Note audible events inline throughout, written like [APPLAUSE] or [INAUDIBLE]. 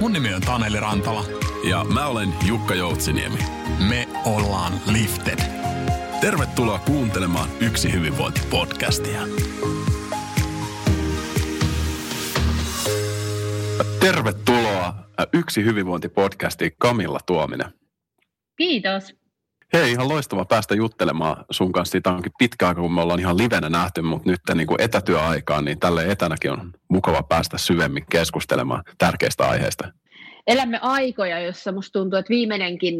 Mun nimi on Taneli Rantala. Ja mä olen Jukka Joutsiniemi. Me ollaan Lifted. Tervetuloa kuuntelemaan Yksi hyvinvointi-podcastia. Tervetuloa Yksi hyvinvointi-podcastiin Kamilla Tuominen. Kiitos. Hei, ihan loistava päästä juttelemaan sun kanssa. Siitä onkin pitkä aika, kun me ollaan ihan livenä nähty, mutta nyt niin kuin etätyöaikaan, niin tälle etänäkin on mukava päästä syvemmin keskustelemaan tärkeistä aiheista. Elämme aikoja, jossa musta tuntuu, että viimeinenkin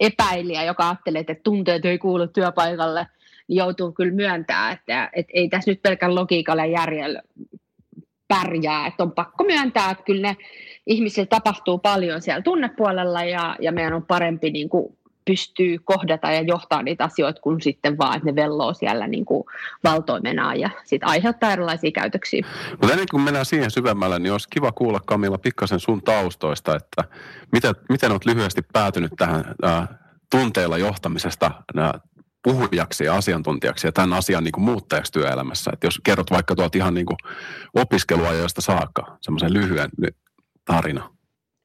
epäilijä, joka ajattelee, että tunteet ei kuulu työpaikalle, niin joutuu kyllä myöntää, että, että ei tässä nyt pelkän logiikalla ja järjellä pärjää. Että on pakko myöntää, että kyllä ne ihmisille tapahtuu paljon siellä tunnepuolella ja, ja meidän on parempi niin kuin pystyy kohdata ja johtaa niitä asioita, kun sitten vaan, että ne velloo siellä niin kuin valtoimenaan ja sitten aiheuttaa erilaisia käytöksiä. Mutta ennen kuin mennään siihen syvemmälle, niin olisi kiva kuulla Kamilla pikkasen sun taustoista, että miten, miten olet lyhyesti päätynyt tähän äh, tunteilla johtamisesta äh, puhujaksi ja asiantuntijaksi ja tämän asian niin kuin muuttajaksi työelämässä. Että jos kerrot vaikka tuolta ihan niin kuin opiskeluajoista saakka, semmoisen lyhyen tarina.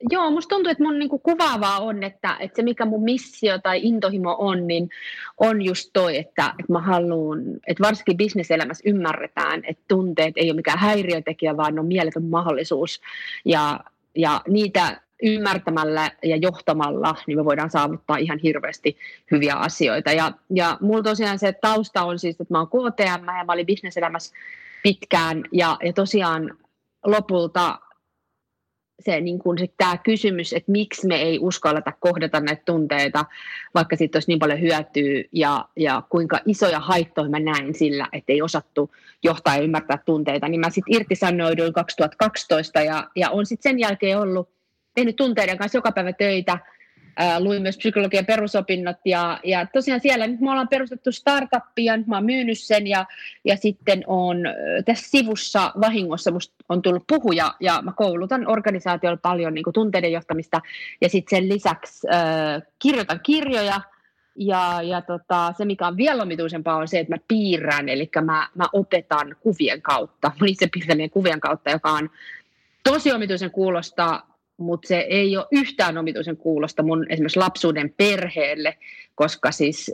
Joo, musta tuntuu, että mun niinku kuvaavaa on, että, että se mikä mun missio tai intohimo on, niin on just toi, että, että mä haluan, että varsinkin bisneselämässä ymmärretään, että tunteet ei ole mikään häiriötekijä, vaan on mieletön mahdollisuus. Ja, ja niitä ymmärtämällä ja johtamalla, niin me voidaan saavuttaa ihan hirveästi hyviä asioita. Ja, ja mulla tosiaan se tausta on siis, että mä oon KTM ja mä olin bisneselämässä pitkään ja, ja tosiaan lopulta se, niin kuin se, tämä kysymys, että miksi me ei uskalleta kohdata näitä tunteita, vaikka siitä olisi niin paljon hyötyä ja, ja kuinka isoja haittoja mä näin sillä, että ei osattu johtaa ja ymmärtää tunteita, niin mä sitten irtisanouduin 2012 ja, ja on sitten sen jälkeen ollut tehnyt tunteiden kanssa joka päivä töitä – luin myös psykologian perusopinnot ja, ja tosiaan siellä nyt me ollaan perustettu startuppia, nyt mä oon myynyt sen ja, ja sitten on tässä sivussa vahingossa musta on tullut puhuja ja mä koulutan organisaatiolla paljon niin kuin tunteiden johtamista ja sitten sen lisäksi äh, kirjoitan kirjoja ja, ja tota, se, mikä on vielä omituisempaa, on se, että mä piirrän, eli mä, mä opetan kuvien kautta, mun itse piirtämien kuvien kautta, joka on tosi omituisen kuulosta mutta se ei ole yhtään omituisen kuulosta mun esimerkiksi lapsuuden perheelle, koska siis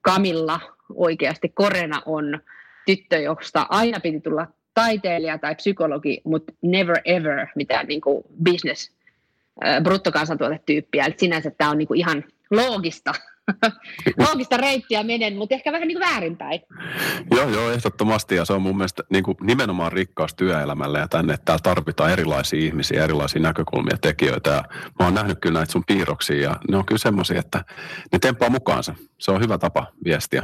Kamilla oikeasti Korena on tyttö, josta aina piti tulla taiteilija tai psykologi, mutta never ever mitään niin kuin business bruttokansantuotetyyppiä. Eli sinänsä tämä on niin kuin ihan loogista [LAUGHS] loogista reittiä menen, mutta ehkä vähän niin kuin väärinpäin. Joo, joo, ehdottomasti. Ja se on mun mielestä niin kuin nimenomaan rikkaus työelämälle ja tänne, että täällä tarvitaan erilaisia ihmisiä, erilaisia näkökulmia, tekijöitä. Ja mä oon nähnyt kyllä näitä sun piirroksia ja ne on kyllä semmoisia, että ne tempaa mukaansa. Se on hyvä tapa viestiä.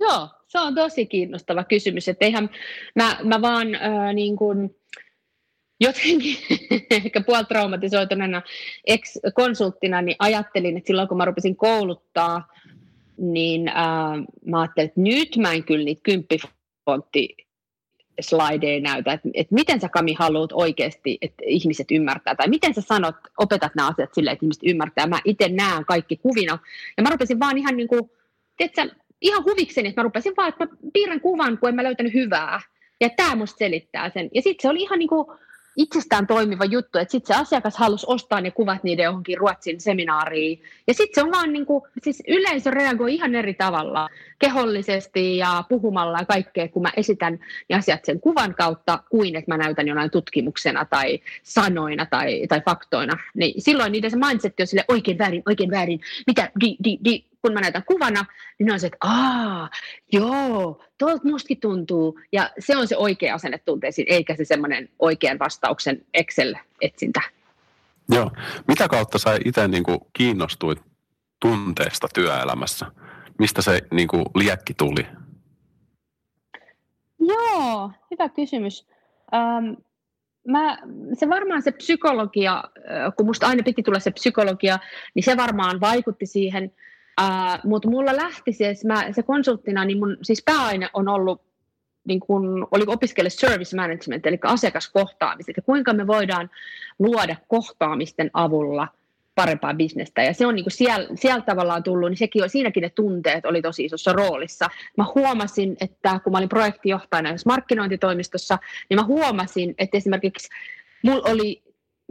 Joo, se on tosi kiinnostava kysymys. Että eihän mä, mä vaan äh, niin kuin, jotenkin [LAUGHS] ehkä puolitraumatisoituneena ex-konsulttina, niin ajattelin, että silloin kun mä rupesin kouluttaa, niin äh, mä ajattelin, että nyt mä en kyllä niitä kymppifontti slideja näytä, että, että miten sä Kami haluat oikeasti, että ihmiset ymmärtää, tai miten sä sanot, opetat nämä asiat silleen, että ihmiset ymmärtää. Mä itse näen kaikki kuvina, ja mä rupesin vaan ihan niin kuin, tiedätkö, ihan huvikseni, että mä rupesin vaan, että mä piirrän kuvan, kun en mä löytänyt hyvää, ja tämä musta selittää sen. Ja sitten se oli ihan niin kuin, itsestään toimiva juttu, että sitten se asiakas halusi ostaa ne kuvat niiden johonkin Ruotsin seminaariin. Ja sitten se on vaan niin kuin, siis yleisö reagoi ihan eri tavalla, kehollisesti ja puhumalla ja kaikkea, kun mä esitän ne asiat sen kuvan kautta, kuin että mä näytän jonain tutkimuksena tai sanoina tai, tai faktoina. Niin silloin niiden se mindset on sille oikein väärin, oikein väärin, mitä, di, di, di, kun mä näytän kuvana, niin ne on se, että aa, joo, tuolta mustakin tuntuu. Ja se on se oikea asenne tunteisiin, eikä se semmoinen oikean vastauksen Excel-etsintä. Joo. Mitä kautta sä itse niin kuin kiinnostuit tunteesta työelämässä? Mistä se niin kuin liekki tuli? Joo, hyvä kysymys. Ähm, mä, se varmaan se psykologia, kun musta aina piti tulla se psykologia, niin se varmaan vaikutti siihen – Uh, Mutta mulla lähti siis, mä, se konsulttina, niin mun siis pääaine on ollut, niin kun, oli opiskella service management, eli asiakaskohtaamiset, ja kuinka me voidaan luoda kohtaamisten avulla parempaa bisnestä. Ja se on niin siellä, siellä tavallaan tullut, niin sekin siinäkin ne tunteet oli tosi isossa roolissa. Mä huomasin, että kun mä olin projektijohtajana markkinointitoimistossa, niin mä huomasin, että esimerkiksi mulla oli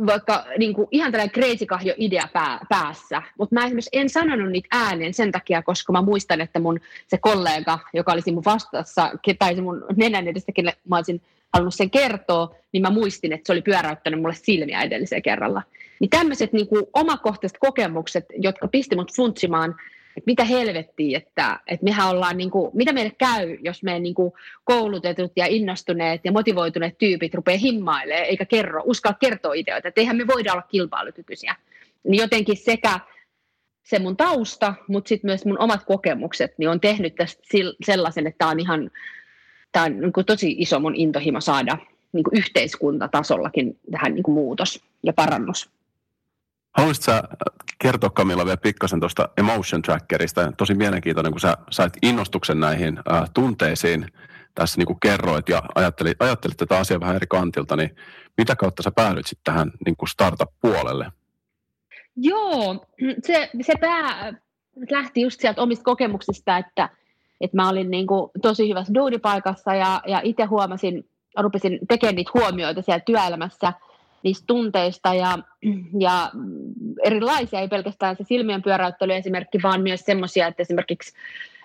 vaikka niin kuin, ihan tällainen crazy kahjo idea pää, päässä, mutta mä esimerkiksi en sanonut niitä ääneen sen takia, koska mä muistan, että mun se kollega, joka olisi mun vastassa, tai se mun nenän edestä, kenelle mä olisin halunnut sen kertoa, niin mä muistin, että se oli pyöräyttänyt mulle silmiä edellisellä kerralla. Niin tämmöiset niin omakohtaiset kokemukset, jotka pisti mut funtsimaan, että mitä helvettiä, että, että mehän ollaan, niin kuin, mitä meille käy, jos me niin kuin koulutetut ja innostuneet ja motivoituneet tyypit rupeaa himmailemaan, eikä kerro, uskalla kertoa ideoita, että eihän me voida olla kilpailukykyisiä. Niin jotenkin sekä se mun tausta, mutta sitten myös mun omat kokemukset, niin on tehnyt tästä sellaisen, että tämä on ihan tämä on niin kuin tosi iso mun intohimo saada niin kuin yhteiskuntatasollakin tähän niin kuin muutos ja parannus. Haluaisitko sä kertoa Kamilla vielä pikkasen tuosta emotion trackerista? Tosi mielenkiintoinen, kun sä sait innostuksen näihin äh, tunteisiin, tässä niin kuin kerroit ja ajattelit, ajattelit tätä asiaa vähän eri kantilta, niin mitä kautta sä päädyit sitten tähän niin kuin startup-puolelle? Joo, se, se pää lähti just sieltä omista kokemuksista, että, että mä olin niin kuin tosi hyvässä duunipaikassa ja, ja itse huomasin, rupesin tekemään niitä huomioita siellä työelämässä – niistä tunteista ja, ja erilaisia, ei pelkästään se silmien pyöräyttely esimerkki, vaan myös semmoisia, että esimerkiksi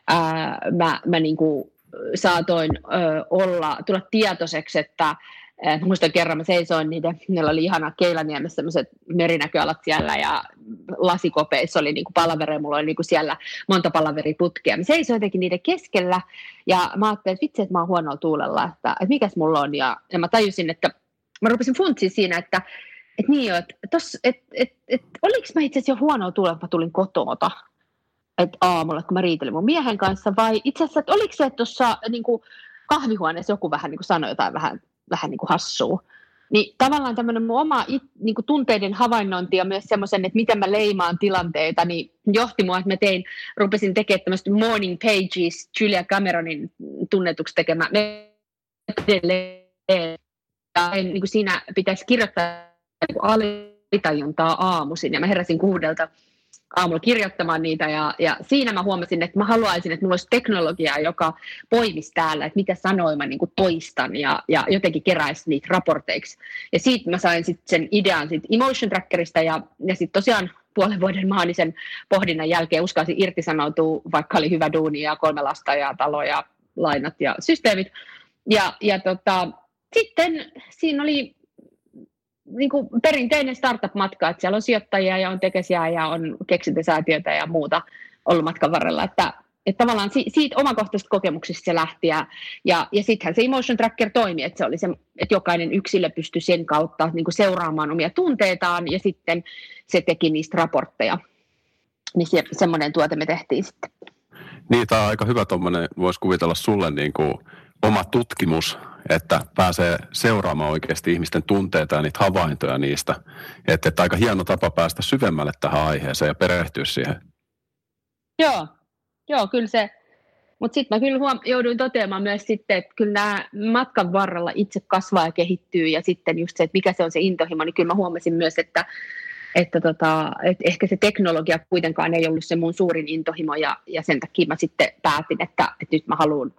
ää, mä, mä niin kuin saatoin ö, olla, tulla tietoiseksi, että Mä muistan kerran, mä seisoin niitä, meillä oli ihana Keilaniemessä sellaiset merinäköalat siellä ja lasikopeissa oli niin palaveri, mulla oli niin kuin siellä monta palaveriputkea. Mä seisoin jotenkin niiden keskellä ja mä ajattelin, että vitsi, että mä oon huonolla tuulella, että, että mikäs mulla on. Ja, ja mä tajusin, että mä rupesin funtsiin siinä, että et niin jo, että tos, et, et, et, oliko mä itse asiassa jo huonoa tuulla, että mä tulin kotoota että aamulla, kun mä riitelin mun miehen kanssa, vai itse asiassa, että oliko se, että tuossa niin kahvihuoneessa joku vähän niin sanoi jotain vähän, vähän niin hassua. Niin tavallaan tämmöinen mun oma it, niin tunteiden havainnointi ja myös semmoisen, että miten mä leimaan tilanteita, niin johti mua, että mä tein, rupesin tekemään tämmöistä Morning Pages, Julia Cameronin tunnetuksi tekemä ja en, niin kuin siinä pitäisi kirjoittaa niin alitajuntaa aamuisin. Ja mä heräsin kuudelta aamulla kirjoittamaan niitä ja, ja siinä mä huomasin, että mä haluaisin, että mulla olisi teknologiaa, joka poimisi täällä, että mitä sanoin mä niin kuin toistan ja, ja jotenkin keräisi niitä raporteiksi. Ja siitä mä sain sitten sen idean sit Emotion Trackerista ja, ja sitten tosiaan puolen vuoden maanisen pohdinnan jälkeen uskalsin irtisanoutua, vaikka oli hyvä duuni ja kolme lasta ja talo ja lainat ja systeemit. Ja, ja tota, sitten siinä oli niin kuin perinteinen startup-matka, että siellä on sijoittajia ja on tekesiä ja on keksintösäätiötä ja muuta ollut matkan varrella, että, että tavallaan siitä omakohtaisesta kokemuksesta se lähti ja, ja, ja sittenhän se Emotion Tracker toimi, että se oli se, että jokainen yksilö pystyi sen kautta niin kuin seuraamaan omia tunteitaan ja sitten se teki niistä raportteja. Niin se, semmoinen tuote me tehtiin sitten. Niin, tämä on aika hyvä tuommoinen, voisi kuvitella sulle niin kuin oma tutkimus, että pääsee seuraamaan oikeasti ihmisten tunteita ja niitä havaintoja niistä. Että, että aika hieno tapa päästä syvemmälle tähän aiheeseen ja perehtyä siihen. Joo, joo kyllä se. Mutta sitten mä kyllä huom- jouduin toteamaan myös sitten, että kyllä nämä matkan varrella itse kasvaa ja kehittyy ja sitten just se, että mikä se on se intohimo, niin kyllä mä huomasin myös, että, että, tota, että ehkä se teknologia kuitenkaan ei ollut se mun suurin intohimo ja, ja sen takia mä sitten päätin, että, että nyt mä haluan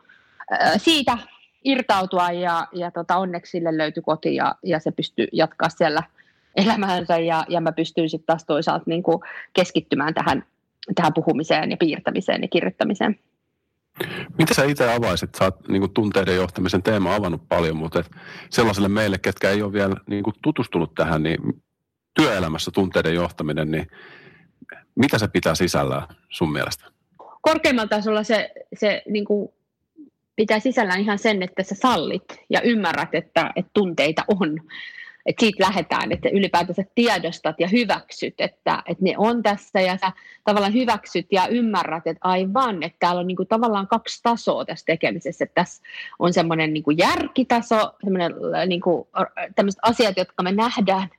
siitä irtautua ja, ja tota, onneksi sille löytyi koti ja, ja se pystyi jatkaa siellä elämäänsä ja, ja mä pystyin sitten taas toisaalta niin kuin keskittymään tähän, tähän puhumiseen ja piirtämiseen ja kirjoittamiseen. Mitä sä itse avaisit? Sä oot niin kuin, tunteiden johtamisen teema avannut paljon, mutta et sellaiselle meille, ketkä ei ole vielä niin kuin, tutustunut tähän, niin työelämässä tunteiden johtaminen, niin mitä se pitää sisällään sun mielestä? Korkeimmalla tasolla se, se niin kuin pitää sisällään ihan sen, että sä sallit ja ymmärrät, että, että tunteita on. Että siitä lähdetään, että ylipäätänsä tiedostat ja hyväksyt, että, että ne on tässä ja sä tavallaan hyväksyt ja ymmärrät, että aivan, että täällä on niinku tavallaan kaksi tasoa tässä tekemisessä. Että tässä on semmoinen niinku järkitaso, semmoinen niinku, tämmöiset asiat, jotka me nähdään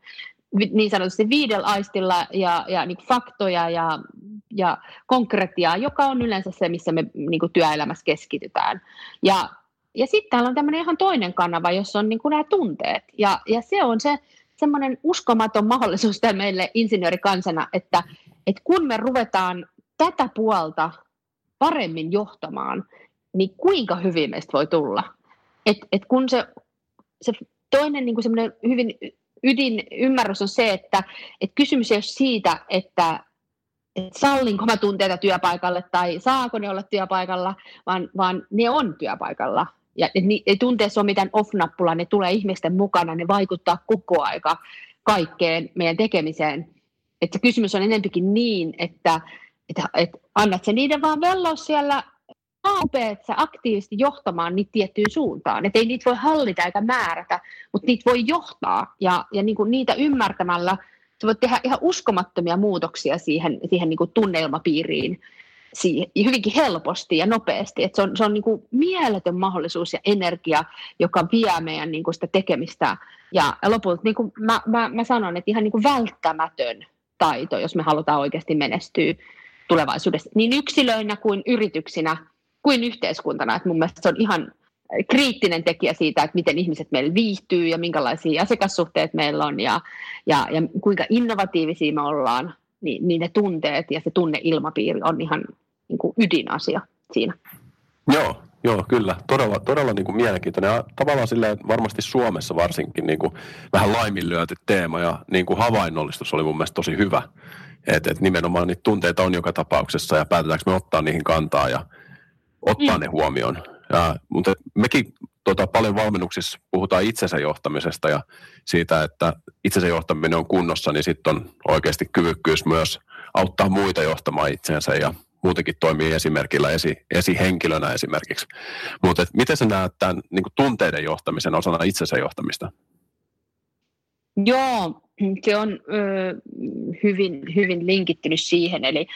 niin sanotusti viidellä aistilla ja, ja niin faktoja ja, ja konkretiaa, joka on yleensä se, missä me niin työelämässä keskitytään. Ja, ja sitten täällä on tämmöinen ihan toinen kanava, jossa on niin nämä tunteet. Ja, ja se on se semmoinen uskomaton mahdollisuus meille insinöörikansana, että, että kun me ruvetaan tätä puolta paremmin johtamaan, niin kuinka hyvin meistä voi tulla. Et, et kun se, se toinen niin hyvin ydinymmärrys on se, että, että kysymys ei ole siitä, että, että sallinko mä tunteita työpaikalle tai saako ne olla työpaikalla, vaan, vaan ne on työpaikalla. Ja ei tunteessa ole mitään off-nappulaa, ne tulee ihmisten mukana, ne vaikuttaa koko aika kaikkeen meidän tekemiseen. Että se kysymys on enempikin niin, että, että, että annat se niiden vaan velloa siellä että aktiivisesti johtamaan niitä tiettyyn suuntaan. Että ei niitä voi hallita eikä määrätä, mutta niitä voi johtaa. Ja, ja niin kuin niitä ymmärtämällä sä voit tehdä ihan uskomattomia muutoksia siihen, siihen niin kuin tunneilmapiiriin siihen, hyvinkin helposti ja nopeasti. Että se on, se on niin kuin mieletön mahdollisuus ja energia, joka vie meidän niin kuin sitä tekemistä. Ja, ja lopulta niin kuin mä, mä, mä sanon, että ihan niin kuin välttämätön taito, jos me halutaan oikeasti menestyä tulevaisuudessa, niin yksilöinä kuin yrityksinä kuin yhteiskuntana. Että mun mielestä se on ihan kriittinen tekijä siitä, että miten ihmiset meillä viihtyy ja minkälaisia asiakassuhteet meillä on ja, ja, ja kuinka innovatiivisia me ollaan, niin, niin ne tunteet ja se tunneilmapiiri on ihan niin kuin ydinasia siinä. Joo, joo, kyllä. Todella, todella niin kuin mielenkiintoinen. Ja tavallaan silleen, varmasti Suomessa varsinkin niin kuin vähän laiminlyöty teema ja niin kuin havainnollistus oli mun mielestä tosi hyvä. Että et nimenomaan niitä tunteita on joka tapauksessa ja päätetäänkö me ottaa niihin kantaa ja ottaa mm. ne huomioon. Ja, mutta mekin tota, paljon valmennuksissa puhutaan itsensä johtamisesta ja siitä, että itsensä johtaminen on kunnossa, niin sitten on oikeasti kyvykkyys myös auttaa muita johtamaan itsensä ja muutenkin toimii esimerkillä esi, esihenkilönä esimerkiksi. Mutta miten sä näet tämän niin tunteiden johtamisen osana itsensä johtamista? Joo, se on ö, hyvin, hyvin linkittynyt siihen, eli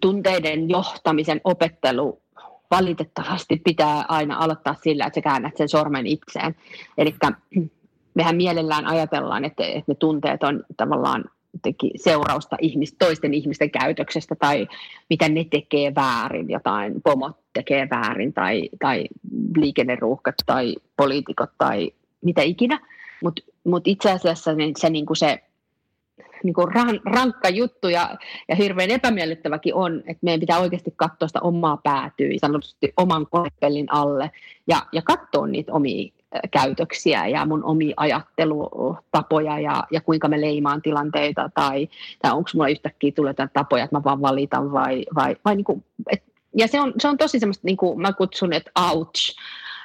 tunteiden johtamisen opettelu valitettavasti pitää aina aloittaa sillä, että sä käännät sen sormen itseen. Eli [CLEARS THROAT] mehän mielellään ajatellaan, että, että ne tunteet on tavallaan seurausta ihmis, toisten ihmisten käytöksestä tai mitä ne tekee väärin, jotain pomot tekee väärin tai, tai liikenneruuhkat tai poliitikot tai mitä ikinä. Mutta mut itse asiassa niin se, niin se niin kuin ran, rankka juttu ja, ja hirveän epämiellyttäväkin on, että meidän pitää oikeasti katsoa sitä omaa päätyä, sanotusti oman konepellin alle ja, ja katsoa niitä omia käytöksiä ja mun omia ajattelutapoja ja, ja kuinka me leimaan tilanteita tai, tai onko mulla yhtäkkiä tulee tapoja, että mä vaan valitan vai, vai, vai niin kuin, et, ja se on, se on tosi semmoista, niin kuin mä kutsun, että ouch,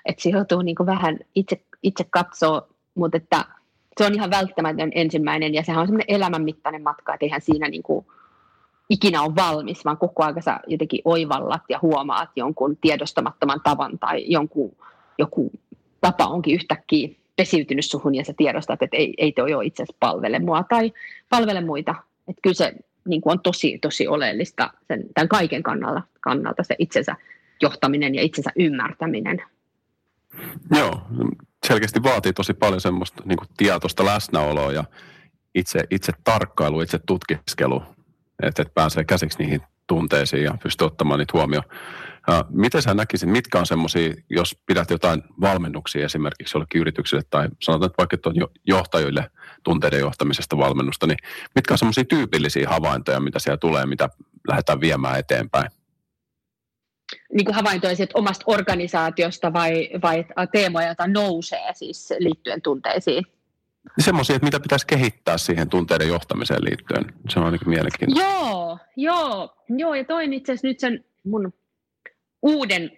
että se joutuu niin kuin vähän itse, itse katsoa, mutta että se on ihan välttämätön ensimmäinen ja sehän on semmoinen elämänmittainen matka, että eihän siinä niin kuin ikinä ole valmis, vaan koko ajan sä jotenkin oivallat ja huomaat jonkun tiedostamattoman tavan tai jonkun, joku tapa onkin yhtäkkiä pesiytynyt suhun ja sä tiedostat, että ei, ei toi ole itse asiassa palvele mua tai palvele muita. Että kyllä se niin kuin on tosi, tosi oleellista sen, tämän kaiken kannalta, kannalta se itsensä johtaminen ja itsensä ymmärtäminen. Joo, selkeästi vaatii tosi paljon semmoista niin tietoista läsnäoloa ja itse, itse tarkkailu, itse tutkiskelu, että et pääsee käsiksi niihin tunteisiin ja pystyy ottamaan niitä huomioon. Miten sä näkisit, mitkä on semmoisia, jos pidät jotain valmennuksia esimerkiksi jollekin yritykselle tai sanotaan, että vaikka on johtajille tunteiden johtamisesta valmennusta, niin mitkä on semmoisia tyypillisiä havaintoja, mitä siellä tulee, mitä lähdetään viemään eteenpäin? Niin kuin havaintoja omasta organisaatiosta vai, vai teemoja, joita nousee siis liittyen tunteisiin? Semmoisia, että mitä pitäisi kehittää siihen tunteiden johtamiseen liittyen. Se on ainakin mielenkiintoista. Joo, joo, joo, ja toin itse asiassa nyt sen mun uuden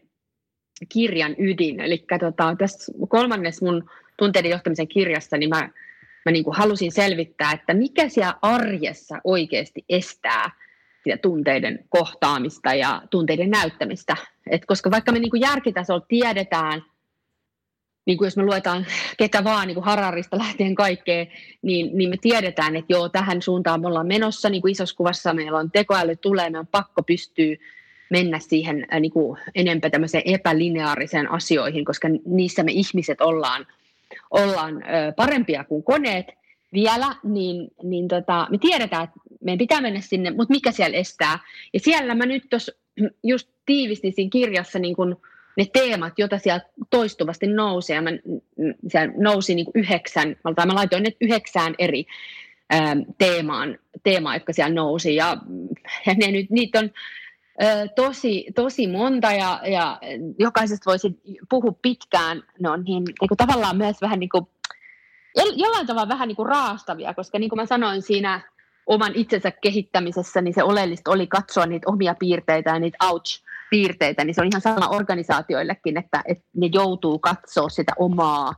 kirjan ydin. Eli tota, tässä kolmannes mun tunteiden johtamisen kirjassa, niin mä, mä niin kuin halusin selvittää, että mikä siellä arjessa oikeasti estää sitä tunteiden kohtaamista ja tunteiden näyttämistä. Et koska vaikka me niin järkitasolla tiedetään, niin kuin jos me luetaan ketä vaan niin kuin Hararista lähtien kaikkea, niin, niin me tiedetään, että joo, tähän suuntaan me ollaan menossa, niin kuin isossa kuvassa meillä on tekoäly tulee, meidän on pakko pystyä mennä siihen äh, niin kuin enempää tämmöiseen epälineaariseen asioihin, koska niissä me ihmiset ollaan, ollaan äh, parempia kuin koneet vielä, niin, niin tota, me tiedetään, että meidän pitää mennä sinne, mutta mikä siellä estää. Ja siellä mä nyt tuossa [CLEARS THROAT] just tiivistin siinä kirjassa niin kun ne teemat, joita siellä toistuvasti nousee. Ja mä, siellä nousi niin yhdeksän, tai mä laitoin ne yhdeksään eri ää, teemaan, teemaa, jotka siellä nousi. Ja, ja ne nyt, niitä on tosi, tosi monta ja, ja jokaisesta voisi puhua pitkään. Ne on niin, niin kuin tavallaan myös vähän niin kuin jollain tavalla vähän niin kuin raastavia, koska niin kuin mä sanoin siinä oman itsensä kehittämisessä, niin se oleellista oli katsoa niitä omia piirteitä ja niitä ouch-piirteitä, niin se on ihan sama organisaatioillekin, että, että ne joutuu katsoa sitä omaa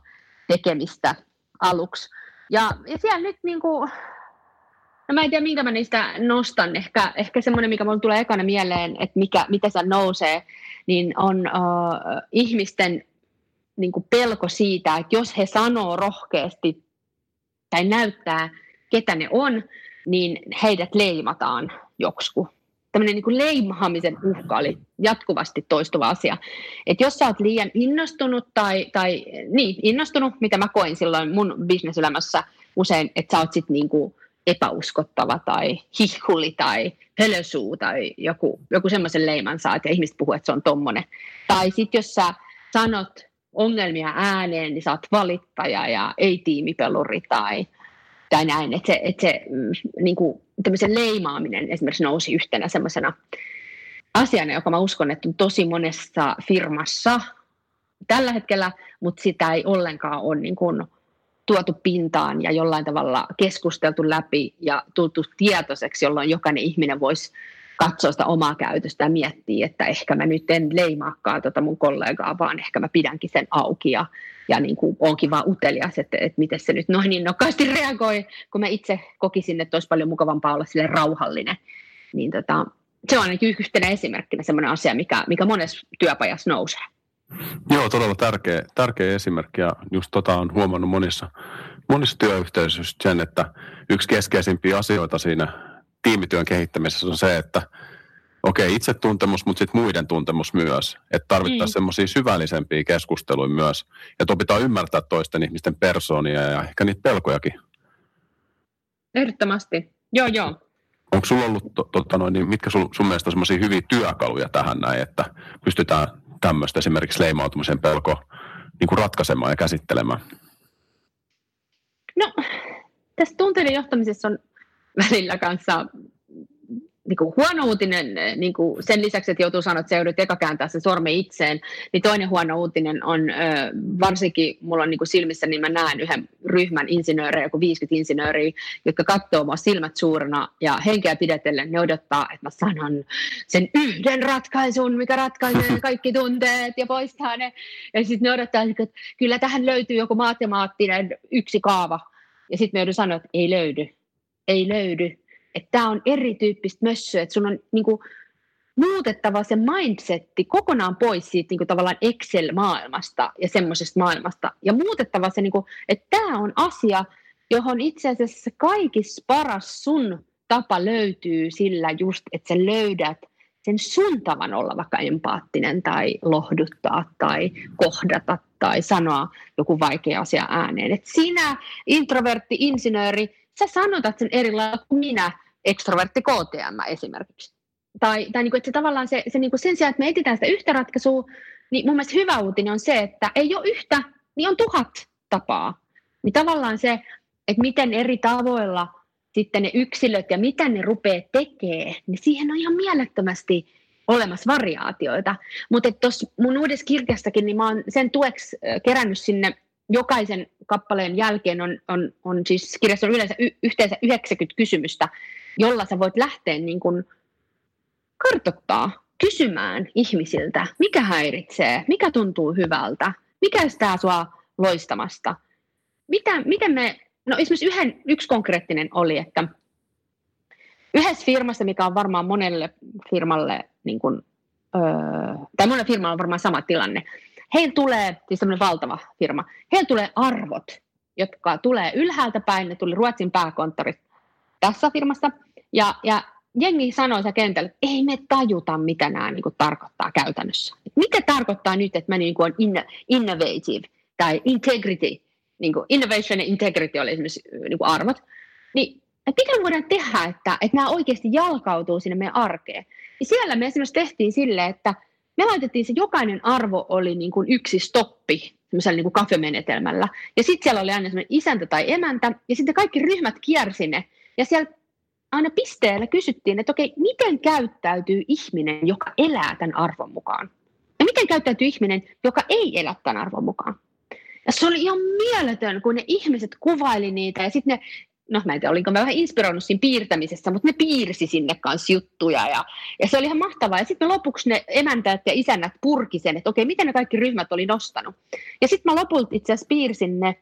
tekemistä aluksi. Ja, ja siellä nyt niin kuin, no mä en tiedä minkä mä niistä nostan, ehkä, ehkä semmoinen, mikä mulle tulee ekana mieleen, että mikä, mitä se nousee, niin on uh, ihmisten niin kuin pelko siitä, että jos he sanoo rohkeasti tai näyttää, ketä ne on, niin heidät leimataan joksku. Tämmöinen niin kuin leimaamisen uhka oli jatkuvasti toistuva asia. Että jos sä oot liian innostunut tai, tai niin, innostunut, mitä mä koin silloin mun bisneselämässä usein, että sä oot sitten niin kuin epäuskottava tai hihkuli tai hölösuu tai joku, joku semmoisen leiman saat ja ihmiset puhuu, että se on tommonen. Tai sitten jos sä sanot ongelmia ääneen, niin sä oot valittaja ja ei tiimipeluri tai, tai näin. Että se, että se mm, niin kuin, leimaaminen esimerkiksi nousi yhtenä semmoisena asiana, joka mä uskon, että on tosi monessa firmassa tällä hetkellä, mutta sitä ei ollenkaan ole niin kuin, tuotu pintaan ja jollain tavalla keskusteltu läpi ja tultu tietoiseksi, jolloin jokainen ihminen voisi katsoa sitä omaa käytöstä ja miettiä, että ehkä mä nyt en leimaakaan tuota mun kollegaa, vaan ehkä mä pidänkin sen auki ja, ja niin kuin onkin vaan utelias, että, että miten se nyt noin innokkaasti reagoi, kun mä itse kokisin, että olisi paljon mukavampaa olla sille rauhallinen. Niin tota, se on ainakin yhtenä esimerkkinä sellainen asia, mikä, mikä monessa työpajassa nousee. Joo, todella tärkeä, tärkeä esimerkki ja just tota on huomannut monissa, monissa työyhteisöissä sen, että yksi keskeisimpiä asioita siinä tiimityön kehittämisessä on se, että okei, okay, itse tuntemus, mutta sitten muiden tuntemus myös. Että tarvittaisiin mm. semmoisia syvällisempiä keskusteluja myös. Ja opitaan ymmärtää toisten ihmisten persoonia ja ehkä niitä pelkojakin. Ehdottomasti. Joo, joo. Onko sulla ollut, to, tota noin, niin mitkä sul, sun mielestä on semmoisia hyviä työkaluja tähän näin, että pystytään tämmöistä esimerkiksi leimautumisen pelko niin kuin ratkaisemaan ja käsittelemään? No, tässä tunteiden johtamisessa on välillä kanssa niin kuin huono uutinen, niin kuin sen lisäksi, että joutuu sanoa, että se joudut eka kääntää se sormi itseen, niin toinen huono uutinen on, varsinkin mulla on niin kuin silmissä, niin mä näen yhden ryhmän insinöörejä, joku 50 insinööriä, jotka katsoo mua silmät suurena ja henkeä pidetellen ne odottaa, että mä sanon sen yhden ratkaisun, mikä ratkaisee kaikki tunteet ja poistaa ne. Ja sitten ne odottaa, että kyllä tähän löytyy joku matemaattinen yksi kaava. Ja sitten me joudun sanoa, että ei löydy ei löydy. Että tämä on erityyppistä mössöä, että sun on niin kuin, muutettava se mindsetti kokonaan pois siitä niin kuin, tavallaan Excel-maailmasta ja semmoisesta maailmasta. Ja muutettava se, niin kuin, että tämä on asia, johon itse asiassa kaikissa paras sun tapa löytyy sillä just, että sä löydät sen sun tavan olla vaikka empaattinen tai lohduttaa tai kohdata tai sanoa joku vaikea asia ääneen. Et sinä, introvertti, insinööri, sä sanotat sen eri lailla kuin minä, ekstrovertti KTM esimerkiksi. Tai, tai niin kuin, että se tavallaan se, se niin kuin sen sijaan, että me etsitään sitä yhtä ratkaisua, niin mun mielestä hyvä uutinen on se, että ei ole yhtä, niin on tuhat tapaa. Niin tavallaan se, että miten eri tavoilla sitten ne yksilöt ja mitä ne rupeaa tekemään, niin siihen on ihan mielettömästi olemassa variaatioita. Mutta tuossa mun uudessa kirjassakin, niin mä oon sen tueksi kerännyt sinne jokaisen kappaleen jälkeen on, on, on siis kirjassa on yleensä y, yhteensä 90 kysymystä, jolla sä voit lähteä niin kuin kartoittaa, kysymään ihmisiltä, mikä häiritsee, mikä tuntuu hyvältä, mikä estää sua loistamasta. Mitä, miten me, no esimerkiksi yhden, yksi konkreettinen oli, että yhdessä firmassa, mikä on varmaan monelle firmalle, niin kuin, öö, tai monelle firmalle on varmaan sama tilanne, heillä tulee, siis tämmöinen valtava firma, heillä tulee arvot, jotka tulee ylhäältä päin, ne tuli Ruotsin pääkonttori tässä firmassa, ja, ja jengi sanoi se kentällä, että ei me tajuta, mitä nämä niin kuin, tarkoittaa käytännössä. Mitä tarkoittaa nyt, että mä niin kuin, on innovative tai integrity, niin kuin innovation ja integrity oli esimerkiksi niin kuin arvot, niin että mitä me voidaan tehdä, että, että nämä oikeasti jalkautuu sinne meidän arkeen. Ja siellä me esimerkiksi tehtiin sille, että me laitettiin se, jokainen arvo oli niin kuin yksi stoppi semmoisella niin kuin kafemenetelmällä. Ja sitten siellä oli aina semmoinen isäntä tai emäntä, ja sitten kaikki ryhmät kiersi ne. Ja siellä aina pisteellä kysyttiin, että okei, miten käyttäytyy ihminen, joka elää tämän arvon mukaan? Ja miten käyttäytyy ihminen, joka ei elä tämän arvon mukaan? Ja se oli ihan mieletön, kun ne ihmiset kuvaili niitä ja sitten ne no mä en tiedä, olinko mä vähän inspiroinut siinä piirtämisessä, mutta ne piirsi sinne kanssa juttuja ja, ja se oli ihan mahtavaa. Ja sitten lopuksi ne emäntät ja isännät purki sen, että okei, miten ne kaikki ryhmät oli nostanut. Ja sitten mä lopulta itse asiassa piirsin ne,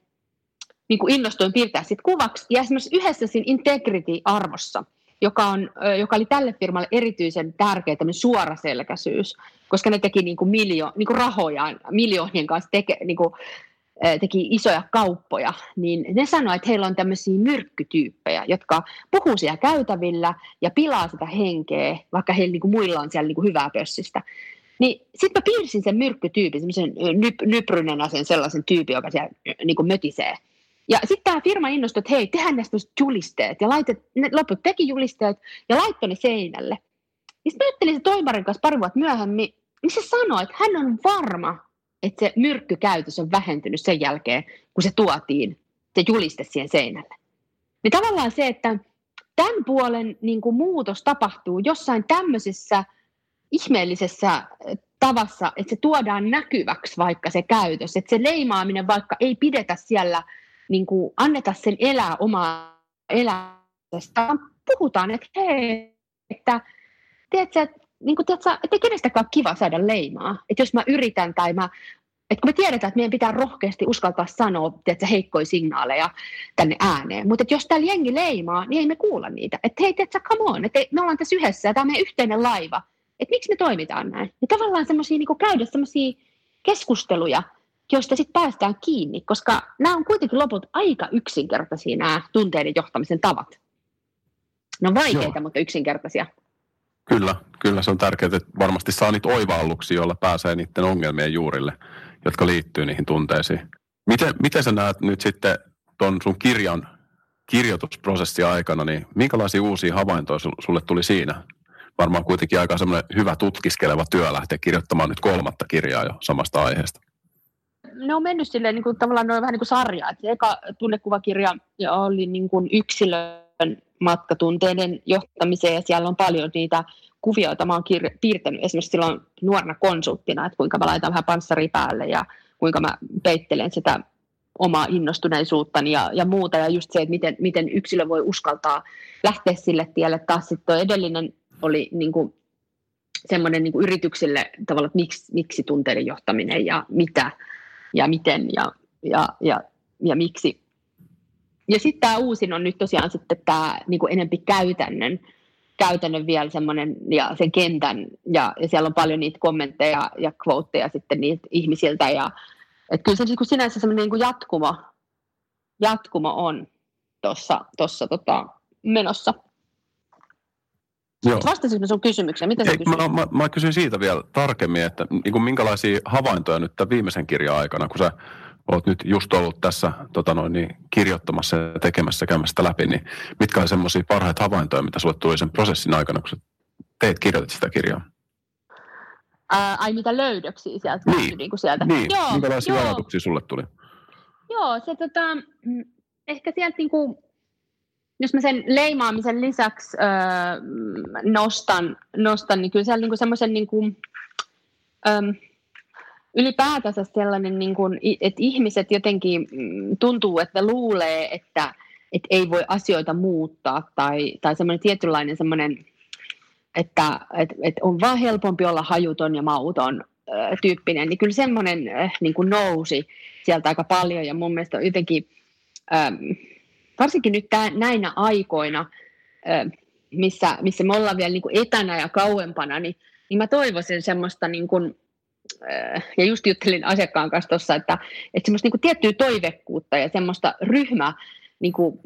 niin kuin innostuin piirtää sitten kuvaksi, ja esimerkiksi yhdessä siinä Integrity-arvossa, joka, on, joka oli tälle firmalle erityisen tärkeä suoraselkäisyys, koska ne teki niin kuin miljo, niin kuin rahoja miljoonien kanssa teke, niin kuin teki isoja kauppoja, niin ne sanoivat, että heillä on tämmöisiä myrkkytyyppejä, jotka puhuu siellä käytävillä ja pilaa sitä henkeä, vaikka heillä niin kuin muilla on siellä niin kuin hyvää pössistä. Niin sitten mä piirsin sen myrkkytyypin, semmoisen nyp, nyprynenä sen sellaisen tyypin, joka siellä niin kuin mötisee. Ja sitten tämä firma innostui, että hei, tehdään näistä julisteet. Ja laitet, ne loput teki julisteet ja laittoi ne seinälle. Ja sitten mä ajattelin se toimarin kanssa pari vuotta myöhemmin, niin se sanoi, että hän on varma, että se myrkkykäytös on vähentynyt sen jälkeen, kun se tuotiin, se juliste siihen seinälle. Niin tavallaan se, että tämän puolen niin kuin muutos tapahtuu jossain tämmöisessä ihmeellisessä tavassa, että se tuodaan näkyväksi vaikka se käytös, että se leimaaminen vaikka ei pidetä siellä, niin kuin anneta sen elää omaa elämästä, puhutaan, että hei, että tiedätkö, että niin kuin, tiedätkö, että kenestäkään ole kiva saada leimaa. Että jos mä yritän tai mä, että kun me tiedetään, että meidän pitää rohkeasti uskaltaa sanoa tiedätkö, heikkoja signaaleja tänne ääneen, mutta jos täällä jengi leimaa, niin ei me kuulla niitä. Että hei, tiedätkö, come on, että me ollaan tässä yhdessä ja tämä on meidän yhteinen laiva. Että miksi me toimitaan näin? Ja tavallaan semmoisia niin käydä semmoisia keskusteluja, joista sitten päästään kiinni, koska nämä on kuitenkin lopulta aika yksinkertaisia nämä tunteiden johtamisen tavat. Ne on vaikeita, Joo. mutta yksinkertaisia. Kyllä, kyllä se on tärkeää, että varmasti saa niitä oivalluksia, joilla pääsee niiden ongelmien juurille, jotka liittyy niihin tunteisiin. Miten, miten sä näet nyt sitten tuon sun kirjan kirjoitusprosessi aikana, niin minkälaisia uusia havaintoja sulle tuli siinä? Varmaan kuitenkin aika semmoinen hyvä tutkiskeleva työ lähteä kirjoittamaan nyt kolmatta kirjaa jo samasta aiheesta. Ne on mennyt silleen niin kuin, tavallaan noin vähän niin kuin sarja. Et eka tunnekuvakirja oli niin kuin yksilön matkatunteiden johtamiseen ja siellä on paljon niitä kuvioita. Mä oon kir- piirtänyt esimerkiksi silloin nuorena konsulttina, että kuinka mä laitan vähän panssari päälle ja kuinka mä peittelen sitä omaa innostuneisuuttani ja, ja muuta. Ja just se, että miten, miten yksilö voi uskaltaa lähteä sille tielle. Taas sitten edellinen oli niin kuin semmoinen niin kuin yrityksille tavallaan, että miksi, miksi tunteiden johtaminen ja mitä ja miten ja, ja, ja, ja miksi ja sitten tämä uusin on nyt tosiaan sitten tämä niin kuin enempi käytännön, käytännön vielä semmoinen ja sen kentän ja, ja siellä on paljon niitä kommentteja ja quoteja sitten niitä ihmisiltä ja että kyllä se niin kuin sinänsä semmoinen niin kuin jatkumo, jatkumo on tuossa tossa, tota, menossa. Joo. Vastasitko sun kysymykseen? Mitä Ei, mä, mä, mä, kysyn siitä vielä tarkemmin, että niin kuin minkälaisia havaintoja nyt tämän viimeisen kirjan aikana, kun sä olet nyt just ollut tässä tota noin, niin, kirjoittamassa ja tekemässä käymästä läpi, niin mitkä on semmoisia parhaita havaintoja, mitä sulle tuli sen prosessin aikana, kun teet, kirjoitit sitä kirjaa? Ää, ai mitä löydöksiä sieltä? Niin, niin, kuin sieltä. niin. Joo, minkälaisia joo. ajatuksia sulle tuli? Joo, se tota, mm, ehkä sieltä niin kuin, jos mä sen leimaamisen lisäksi öö, nostan, nostan, niin kyllä siellä niin semmoisen niin kuin, öö, ylipäätänsä sellainen, niin kuin, että ihmiset jotenkin mm, tuntuu, että luulee, että, että ei voi asioita muuttaa tai, tai semmoinen tietynlainen semmoinen, että, että, että on vaan helpompi olla hajuton ja mauton tyyppinen, niin kyllä semmoinen niin kuin nousi sieltä aika paljon ja mun mielestä jotenkin, varsinkin nyt tämän, näinä aikoina, missä, missä me ollaan vielä niin kuin etänä ja kauempana, niin, niin mä toivoisin semmoista niin kuin, Äh, ja just juttelin asiakkaan kanssa tuossa, että, että semmoista niin kuin tiettyä toivekkuutta ja semmoista ryhmä, niin kuin,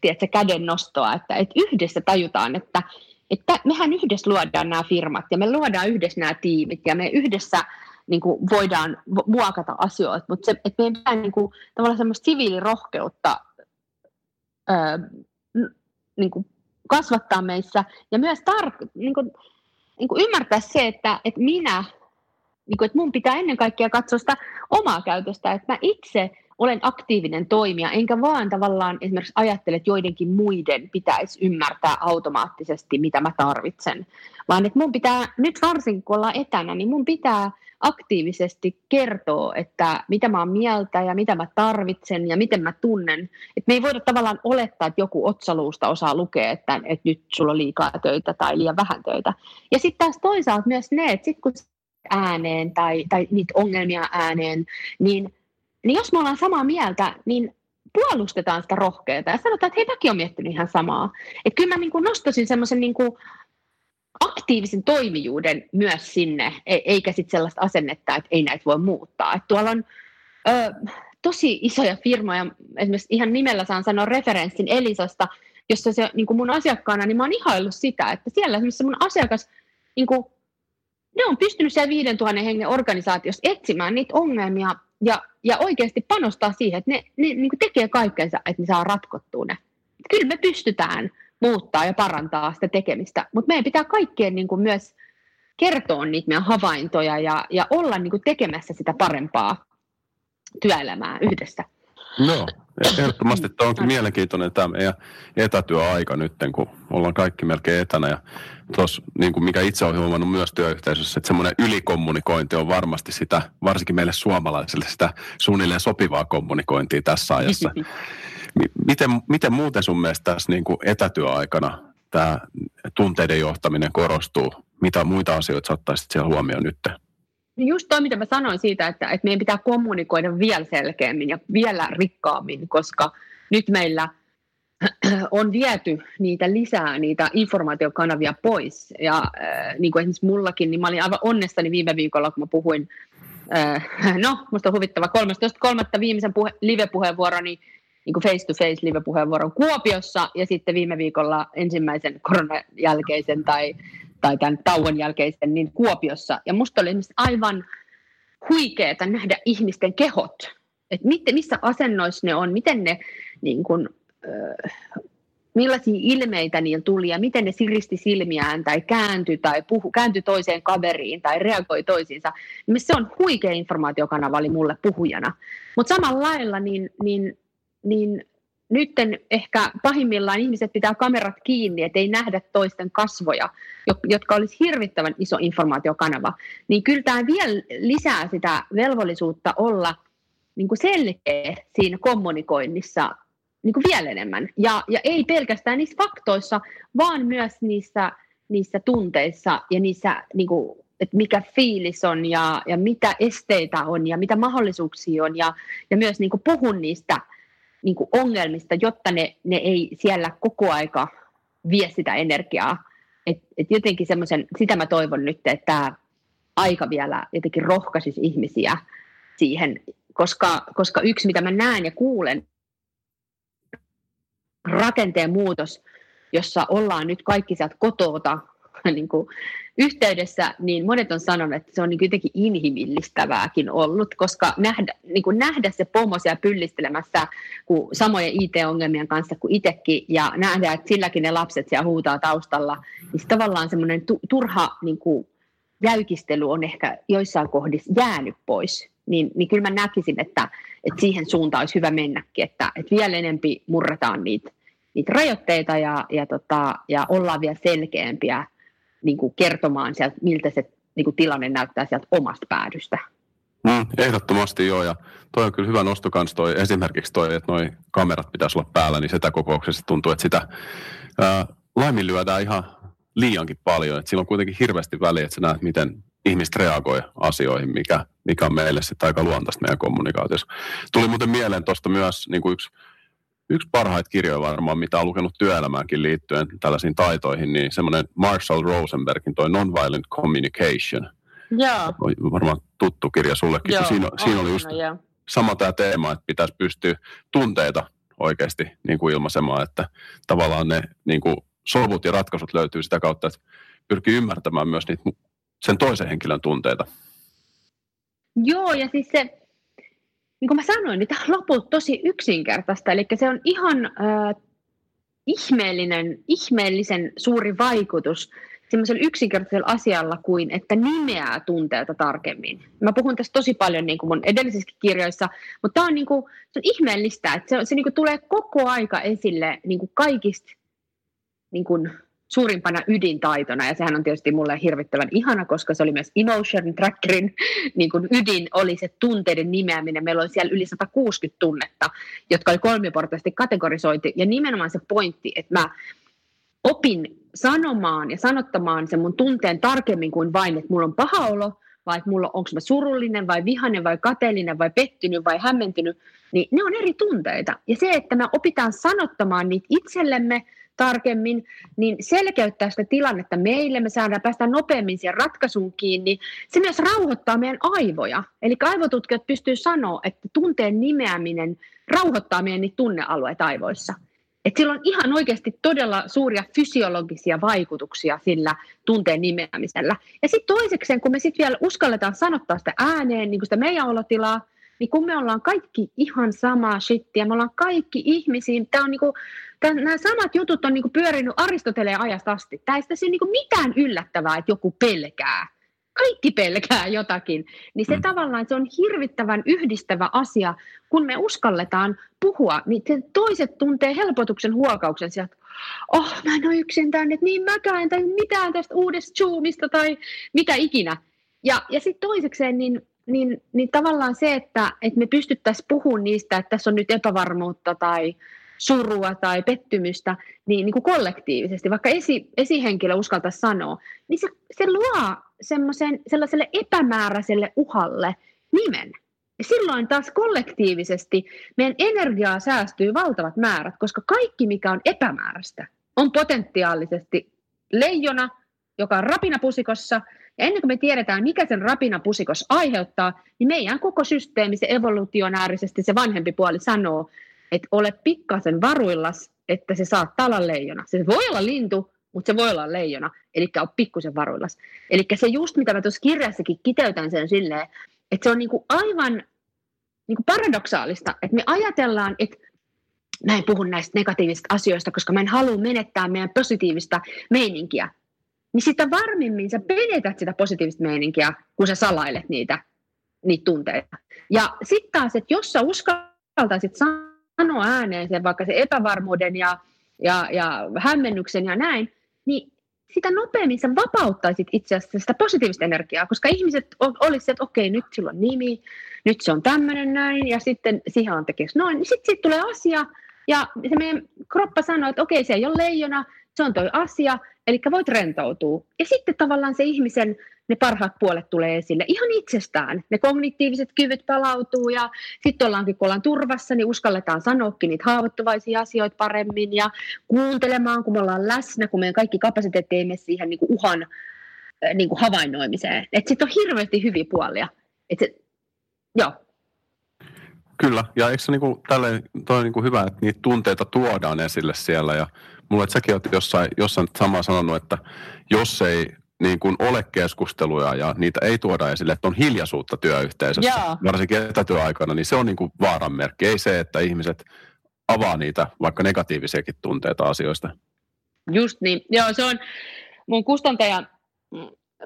tiedätkö, käden nostoa, että, että yhdessä tajutaan, että, että mehän yhdessä luodaan nämä firmat ja me luodaan yhdessä nämä tiimit ja me yhdessä niin kuin voidaan muokata asioita, mutta se, että meidän pitää niin kuin, tavallaan semmoista siviilirohkeutta ää, niin kuin kasvattaa meissä. Ja myös tar- niin kuin, niin kuin ymmärtää se, että, että minä niin kuin, että mun pitää ennen kaikkea katsoa sitä omaa käytöstä, että mä itse olen aktiivinen toimija, enkä vaan tavallaan esimerkiksi ajattele, että joidenkin muiden pitäisi ymmärtää automaattisesti, mitä mä tarvitsen. Vaan että mun pitää, nyt varsinkin kun ollaan etänä, niin mun pitää aktiivisesti kertoa, että mitä mä oon mieltä ja mitä mä tarvitsen ja miten mä tunnen. Että me ei voida tavallaan olettaa, että joku otsaluusta osaa lukea, että, että nyt sulla on liikaa töitä tai liian vähän töitä. Ja sitten taas toisaalta myös ne, että sitten kun ääneen tai, tai niitä ongelmia ääneen, niin, niin jos me ollaan samaa mieltä, niin puolustetaan sitä rohkeita ja sanotaan, että hei, mäkin olen miettinyt ihan samaa. Että kyllä mä niin kuin nostasin semmoisen niin kuin aktiivisen toimijuuden myös sinne, e, eikä sitten sellaista asennetta, että ei näitä voi muuttaa. Että tuolla on ö, tosi isoja firmoja, esimerkiksi ihan nimellä saan sanoa referenssin Elisasta, jossa se niin kuin mun asiakkaana, niin mä oon ihaillut sitä, että siellä esimerkiksi mun asiakas niin kuin ne on pystynyt siellä 5000 hengen organisaatiossa etsimään niitä ongelmia ja, ja oikeasti panostaa siihen, että ne, ne niin tekee kaikkensa, että ne saa ratkottua ne. Kyllä me pystytään muuttaa ja parantaa sitä tekemistä, mutta meidän pitää kaikkien niin kuin myös kertoa niitä meidän havaintoja ja, ja olla niin kuin tekemässä sitä parempaa työelämää yhdessä. No, ehdottomasti tämä onkin mielenkiintoinen tämä meidän etätyöaika nyt, kun ollaan kaikki melkein etänä. Ja tuossa, niin kuin mikä itse olen huomannut myös työyhteisössä, että semmoinen ylikommunikointi on varmasti sitä, varsinkin meille suomalaisille, sitä suunnilleen sopivaa kommunikointia tässä ajassa. [LAUGHS] Miten, miten muuten sun mielestä tässä niin kuin etätyöaikana tämä tunteiden johtaminen korostuu? Mitä muita asioita sä ottaisit siellä huomioon nyt? Just toi, mitä mä sanoin siitä, että, että meidän pitää kommunikoida vielä selkeämmin ja vielä rikkaammin, koska nyt meillä [CLEARS THROAT] on viety niitä lisää, niitä informaatiokanavia pois. Ja äh, niin kuin esimerkiksi mullakin, niin mä olin aivan onnestani viime viikolla, kun mä puhuin, äh, [LAUGHS] no, musta on huvittava, 13.3. viimeisen puhe, live-puheenvuoroni, niin kuin face-to-face live-puheenvuoron Kuopiossa, ja sitten viime viikolla ensimmäisen koronan jälkeisen tai tai tämän tauon jälkeisen niin Kuopiossa. Ja musta oli aivan huikeeta nähdä ihmisten kehot, että missä asennoissa ne on, miten ne niin kuin, äh, millaisia ilmeitä niillä tuli ja miten ne siristi silmiään tai kääntyi tai puhu, kääntyi toiseen kaveriin tai reagoi toisiinsa. Se on huikea informaatiokanava oli mulle puhujana. Mutta samalla lailla niin, niin, niin nytten ehkä pahimmillaan ihmiset pitää kamerat kiinni, ettei nähdä toisten kasvoja, jotka olisi hirvittävän iso informaatiokanava. Niin kyllä tämä vielä lisää sitä velvollisuutta olla niin kuin selkeä siinä kommunikoinnissa niin kuin vielä enemmän. Ja, ja ei pelkästään niissä faktoissa, vaan myös niissä, niissä tunteissa ja niissä, niin kuin, että mikä fiilis on ja, ja mitä esteitä on ja mitä mahdollisuuksia on ja, ja myös niin kuin puhun niistä – niin kuin ongelmista, jotta ne, ne ei siellä koko aika vie sitä energiaa. Et, et jotenkin semmoisen, sitä mä toivon nyt, että tämä aika vielä jotenkin rohkaisisi ihmisiä siihen, koska, koska yksi, mitä mä näen ja kuulen, rakenteen muutos, jossa ollaan nyt kaikki sieltä kotota [LAUGHS] niin kuin yhteydessä, niin monet on sanonut, että se on niin jotenkin inhimillistävääkin ollut, koska nähdä, niin kuin nähdä se pomo siellä pyllistelemässä kuin samojen IT-ongelmien kanssa kuin itsekin, ja nähdä, että silläkin ne lapset siellä huutaa taustalla, niin tavallaan semmoinen turha niin kuin jäykistely on ehkä joissain kohdissa jäänyt pois. Niin, niin kyllä mä näkisin, että, että siihen suuntaan olisi hyvä mennäkin, että, että vielä enempi murretaan niitä, niitä rajoitteita ja, ja, tota, ja ollaan vielä selkeämpiä niin kuin kertomaan sieltä, miltä se niin kuin tilanne näyttää sieltä omasta päädystä. Mm, ehdottomasti joo, ja toi on kyllä hyvä nosto kans toi, esimerkiksi toi, että noi kamerat pitäisi olla päällä, niin sitä kokouksessa tuntuu, että sitä ää, laiminlyödään ihan liiankin paljon, että sillä on kuitenkin hirveästi väliä, että sä näet, miten ihmiset reagoi asioihin, mikä, mikä on meille sitten aika luontaista meidän kommunikaatiossa. Tuli muuten mieleen tuosta myös niin kuin yksi yksi parhaita kirjoja varmaan, mitä on lukenut työelämäänkin liittyen tällaisiin taitoihin, niin semmoinen Marshall Rosenbergin toi Nonviolent Communication. Joo. Varmaan tuttu kirja sullekin, Joo, siinä, siinä oli just jo. sama tämä teema, että pitäisi pystyä tunteita oikeasti niin kuin ilmaisemaan, että tavallaan ne niin kuin sovut ja ratkaisut löytyy sitä kautta, että pyrkii ymmärtämään myös niitä, sen toisen henkilön tunteita. Joo, ja siis se, niin kuin mä sanoin, niin tämä on tosi yksinkertaista. Eli se on ihan äh, ihmeellinen, ihmeellisen suuri vaikutus semmoisella yksinkertaisella asialla kuin, että nimeää tunteita tarkemmin. Mä puhun tästä tosi paljon niin kuin mun edellisissä kirjoissa, mutta tämä on, niin kuin, se on ihmeellistä, että se, se niin kuin tulee koko aika esille niin kuin kaikista niin kuin suurimpana ydintaitona, ja sehän on tietysti mulle hirvittävän ihana, koska se oli myös Emotion Trackerin niin kuin ydin, oli se tunteiden nimeäminen. Meillä oli siellä yli 160 tunnetta, jotka oli kolmiportaisesti kategorisoitu, ja nimenomaan se pointti, että mä opin sanomaan ja sanottamaan sen mun tunteen tarkemmin kuin vain, että mulla on paha olo, vai että mulla onko mä surullinen vai vihainen vai kateellinen vai pettynyt vai hämmentynyt, niin ne on eri tunteita. Ja se, että me opitaan sanottamaan niitä itsellemme tarkemmin, niin selkeyttää sitä tilannetta meille, me saadaan päästä nopeammin siihen ratkaisuun kiinni. Se myös rauhoittaa meidän aivoja. Eli aivotutkijat pystyy sanoa, että tunteen nimeäminen rauhoittaa meidän niitä tunnealueita aivoissa. Et sillä on ihan oikeasti todella suuria fysiologisia vaikutuksia sillä tunteen nimeämisellä. Ja sitten toisekseen, kun me sitten vielä uskalletaan sanottaa sitä ääneen, niin kuin sitä meidän olotilaa, niin kun me ollaan kaikki ihan samaa shittiä, me ollaan kaikki ihmisiä, tämä on niinku, nämä samat jutut on niinku pyörinyt Aristoteleen ajasta asti. Tämä ei sitä niinku mitään yllättävää, että joku pelkää. Kaikki pelkää jotakin. Niin se mm. tavallaan se on hirvittävän yhdistävä asia, kun me uskalletaan puhua, niin toiset tuntee helpotuksen huokauksen sieltä, oh mä en ole yksin tänne, että niin mäkään tai mitään tästä uudesta Zoomista tai mitä ikinä. Ja, ja sitten toisekseen, niin niin, niin tavallaan se, että, että me pystyttäisiin puhumaan niistä, että tässä on nyt epävarmuutta tai surua tai pettymystä, niin, niin kuin kollektiivisesti, vaikka esi, esihenkilö uskaltaisi sanoa, niin se, se luo semmoisen, sellaiselle epämääräiselle uhalle nimen. Ja silloin taas kollektiivisesti meidän energiaa säästyy valtavat määrät, koska kaikki, mikä on epämääräistä, on potentiaalisesti leijona, joka on rapinapusikossa, ja ennen kuin me tiedetään, mikä sen rapinapusikos aiheuttaa, niin meidän koko systeemi, se evolutionäärisesti se vanhempi puoli sanoo, että ole pikkasen varuillas, että se saattaa olla leijona. Se voi olla lintu, mutta se voi olla leijona, eli ole pikkusen varuillas. Eli se just, mitä mä tuossa kirjassakin kiteytän sen silleen, että se on niinku aivan niinku paradoksaalista, että me ajatellaan, että mä en puhu näistä negatiivisista asioista, koska mä en halua menettää meidän positiivista meininkiä niin sitä varmimmin sä menetät sitä positiivista meininkiä, kun sä salailet niitä, niitä tunteita. Ja sitten taas, että jos sä uskaltaisit sanoa ääneen sen vaikka se epävarmuuden ja, ja, ja hämmennyksen ja näin, niin sitä nopeammin sä vapauttaisit itse asiassa sitä positiivista energiaa, koska ihmiset olisivat, että okei, nyt sillä on nimi, nyt se on tämmöinen näin, ja sitten siihen on tekisi noin, niin sitten sit tulee asia, ja se meidän kroppa sanoo, että okei, se ei ole leijona, se on toi asia, eli voit rentoutua. Ja sitten tavallaan se ihmisen ne parhaat puolet tulee esille ihan itsestään. Ne kognitiiviset kyvyt palautuu ja sitten ollaankin, kun ollaan turvassa, niin uskalletaan sanoakin niitä haavoittuvaisia asioita paremmin ja kuuntelemaan, kun me ollaan läsnä, kun meidän kaikki kapasiteetti ei mene siihen niin kuin uhan äh, niin kuin havainnoimiseen. Sitten on hirveästi hyviä puolia. Et se, joo. Kyllä, ja eikö se niinku, tälle, toi niinku hyvä, että niitä tunteita tuodaan esille siellä ja mulla, että säkin olet jossain, jossain samaa sanonut, että jos ei niin kuin ole keskusteluja ja niitä ei tuoda esille, että on hiljaisuutta työyhteisössä, Jaa. varsinkin etätyöaikana, niin se on niin kuin vaaran merkki. Ei se, että ihmiset avaa niitä vaikka negatiivisiakin tunteita asioista. Just niin. Joo, se on mun kustantaja,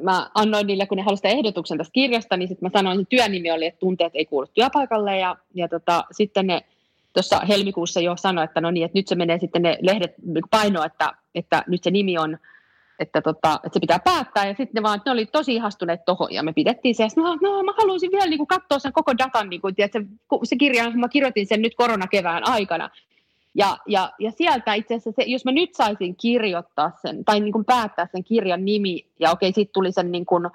mä annoin niille, kun ne halusivat ehdotuksen tästä kirjasta, niin sitten mä sanoin, että työnimi oli, että tunteet ei kuulu työpaikalle ja, ja tota, sitten ne tuossa helmikuussa jo sanoi, että no niin, että nyt se menee sitten ne lehdet painoa, että, että nyt se nimi on, että, tota, että se pitää päättää, ja sitten ne vaan, ne oli tosi ihastuneet tohon, ja me pidettiin se, no, no mä haluaisin vielä niin kuin, katsoa sen koko datan, niin kuin, tiedätkö, se kirja, mä kirjoitin sen nyt koronakevään aikana, ja, ja, ja sieltä itse asiassa, se, jos mä nyt saisin kirjoittaa sen, tai niin kuin päättää sen kirjan nimi, ja okei, sitten tuli sen niin kuin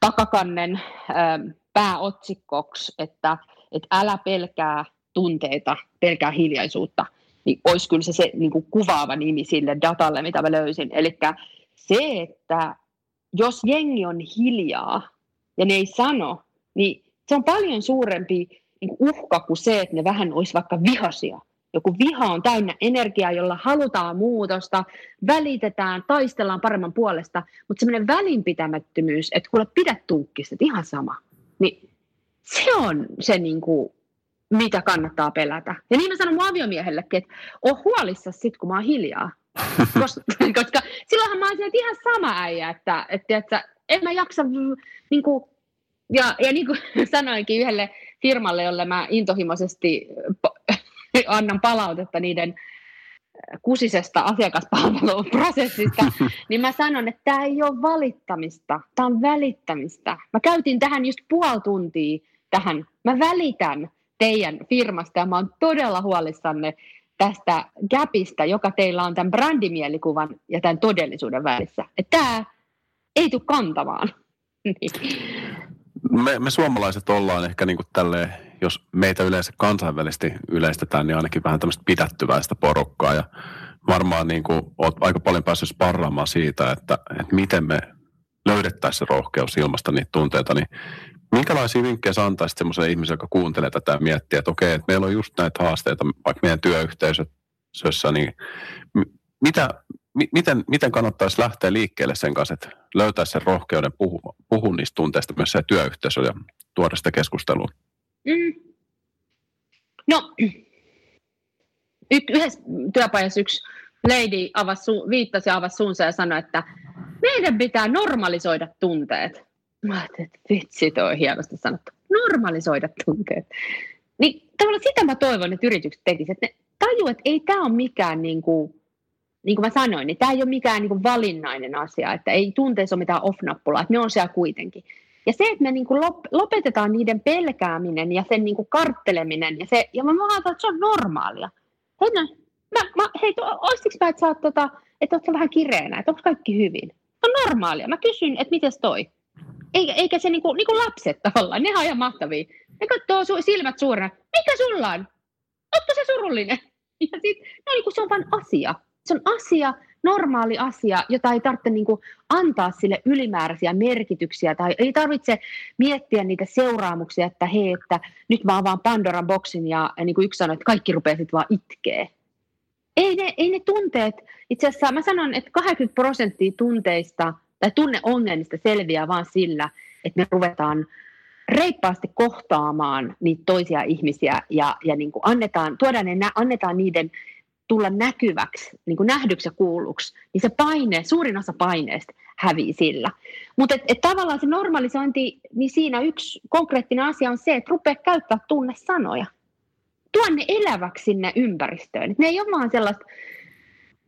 takakannen ähm, pääotsikkoksi, että, että älä pelkää tunteita, pelkää hiljaisuutta, niin olisi kyllä se, se niin kuin kuvaava nimi sille datalle, mitä mä löysin. Eli se, että jos jengi on hiljaa ja ne ei sano, niin se on paljon suurempi niin kuin uhka kuin se, että ne vähän olisi vaikka vihasia. Joku viha on täynnä energiaa, jolla halutaan muutosta, välitetään, taistellaan paremman puolesta, mutta semmoinen välinpitämättömyys, että kuule pidä tuukkista, ihan sama, niin se on se niin kuin mitä kannattaa pelätä. Ja niin mä sanon mun aviomiehellekin, että on huolissa sit, kun mä oon hiljaa. [LAUGHS] koska, [LAUGHS] koska silloinhan mä että ihan sama äijä, että, että, että en mä jaksa, niin kuin, ja, ja niin kuin [LAUGHS] sanoinkin yhdelle firmalle, jolle mä intohimoisesti annan palautetta niiden kusisesta asiakaspalveluprosessista, niin mä sanon, että tämä ei ole valittamista, tämä on välittämistä. Mä käytin tähän just puoli tuntia tähän. Mä välitän teidän firmasta ja mä oon todella huolissanne tästä gapista, joka teillä on tämän brändimielikuvan ja tämän todellisuuden välissä. Että tämä ei tule kantamaan. [LAUGHS] Niin. me, me suomalaiset ollaan ehkä niin kuin tälleen, jos meitä yleensä kansainvälisesti yleistetään, niin ainakin vähän tämmöistä pidättyväistä porukkaa. Ja varmaan niin kuin olet aika paljon päässyt sparraamaan siitä, että, että miten me löydettäisiin rohkeus ilmasta niitä tunteita, niin minkälaisia vinkkejä sä antaisit semmoiselle ihmiselle, joka kuuntelee tätä ja miettii, että okei, että meillä on just näitä haasteita vaikka meidän työyhteisössä, niin mitä, miten, miten kannattaisi lähteä liikkeelle sen kanssa, että löytää sen rohkeuden puhua, puhua niistä tunteista myös se työyhteisö ja tuoda sitä keskusteluun? Mm. No, y- yhdessä työpajassa yksi lady avasi su- viittasi avasi suunsa ja sanoi, että meidän pitää normalisoida tunteet. Mä ajattelin, että vitsi, toi on hienosti sanottu. Normalisoida tunteet. Niin tavallaan sitä mä toivon, että yritykset tekisivät. Ne tajuu, että ei tämä ole mikään niin kuin, niin kuin mä sanoin, niin tämä ei ole mikään niin kuin valinnainen asia, että ei tunteessa ole mitään off-nappulaa, että ne on siellä kuitenkin. Ja se, että me niin kuin lopetetaan niiden pelkääminen ja sen niin kuin kartteleminen, ja, se, ja mä ajattelin, että se on normaalia. Hei, no, mä, mä, hei, olisitko mä, että sä oot, tota, että oot vähän kireänä, että onko kaikki hyvin? Se on normaalia. Mä kysyn, että miten toi? Eikä, eikä se niin kuin, niin kuin lapset tavallaan, ne on ihan mahtavia. Ne katsoo su- silmät suurena, mikä sulla on? Ootko se surullinen? [LAUGHS] Ja sit, no niin kuin se on vain asia se on asia, normaali asia, jota ei tarvitse niin kuin antaa sille ylimääräisiä merkityksiä tai ei tarvitse miettiä niitä seuraamuksia, että hei, että nyt mä avaan Pandoran boksin ja, ja niin kuin yksi sanoi, että kaikki rupeaa sitten vaan itkee. Ei ne, ei ne tunteet, itse asiassa mä sanon, että 80 prosenttia tunteista tai tunneongelmista selviää vaan sillä, että me ruvetaan reippaasti kohtaamaan niitä toisia ihmisiä ja, ja niin kuin annetaan, tuodaan ne, annetaan niiden tulla näkyväksi, niin kuin nähdyksi ja kuulluksi, niin se paine, suurin osa paineesta hävii sillä. Mutta et, et tavallaan se normalisointi, niin siinä yksi konkreettinen asia on se, että rupeaa käyttää tunnesanoja. Tuonne eläväksi sinne ympäristöön. Et ne ei ole vaan sellaista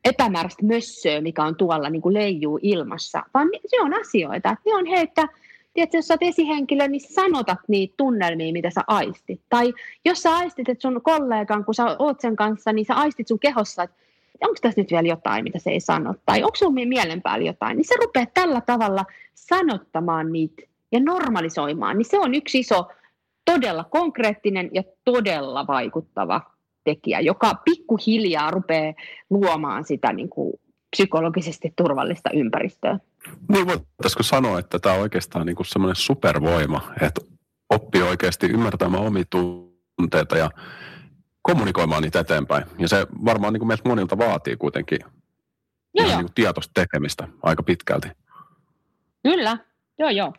epämääräistä mössöä, mikä on tuolla niin kuin leijuu ilmassa, vaan se on asioita. Et ne on he, että tiedätkö, jos sä oot esihenkilö, niin sanotat niitä tunnelmia, mitä sä aistit. Tai jos sä aistit, että sun kollegan, kun sä oot sen kanssa, niin sä aistit sun kehossa, että onko tässä nyt vielä jotain, mitä se ei sano, tai onko sun mielen päällä jotain, niin se rupeaa tällä tavalla sanottamaan niitä ja normalisoimaan, niin se on yksi iso, todella konkreettinen ja todella vaikuttava tekijä, joka pikkuhiljaa rupeaa luomaan sitä niin kuin psykologisesti turvallista ympäristöä. Niin voitaisiko sanoa, että tämä on oikeastaan niin kuin semmoinen supervoima, että oppii oikeasti ymmärtämään omia tunteita ja kommunikoimaan niitä eteenpäin. Ja se varmaan niin kuin meiltä monilta vaatii kuitenkin joo, joo. Niin kuin tietoista tekemistä aika pitkälti. Kyllä, joo joo.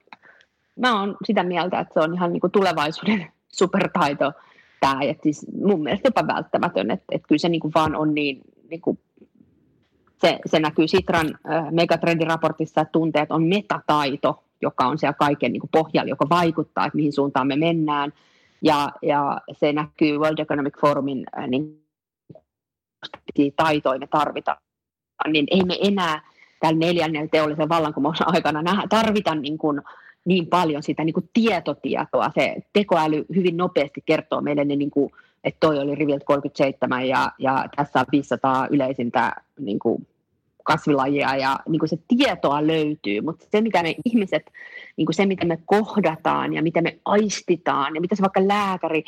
Mä oon sitä mieltä, että se on ihan niin kuin tulevaisuuden [LAUGHS] supertaito tämä. Et siis mun mielestä jopa välttämätön, että, että kyllä se niin kuin vaan on niin, niin kuin se, se näkyy Sitran äh, megatrendiraportissa, että tunteet on metataito, joka on siellä kaiken niin kuin pohjalla, joka vaikuttaa, että mihin suuntaan me mennään. Ja, ja se näkyy World Economic Forumin äh, niin, taitoja me tarvitaan. Niin ei me enää tällä neljännellä teollisen vallankumouksen aikana nähdä, tarvita niin, kuin, niin paljon sitä niin kuin tietotietoa. Se tekoäly hyvin nopeasti kertoo meille ne niin kuin, että toi oli riviltä 37 ja, ja tässä on 500 yleisintä niin kuin kasvilajia ja niin kuin se tietoa löytyy, mutta se mitä me ihmiset, niin kuin se mitä me kohdataan ja mitä me aistitaan ja mitä se vaikka lääkäri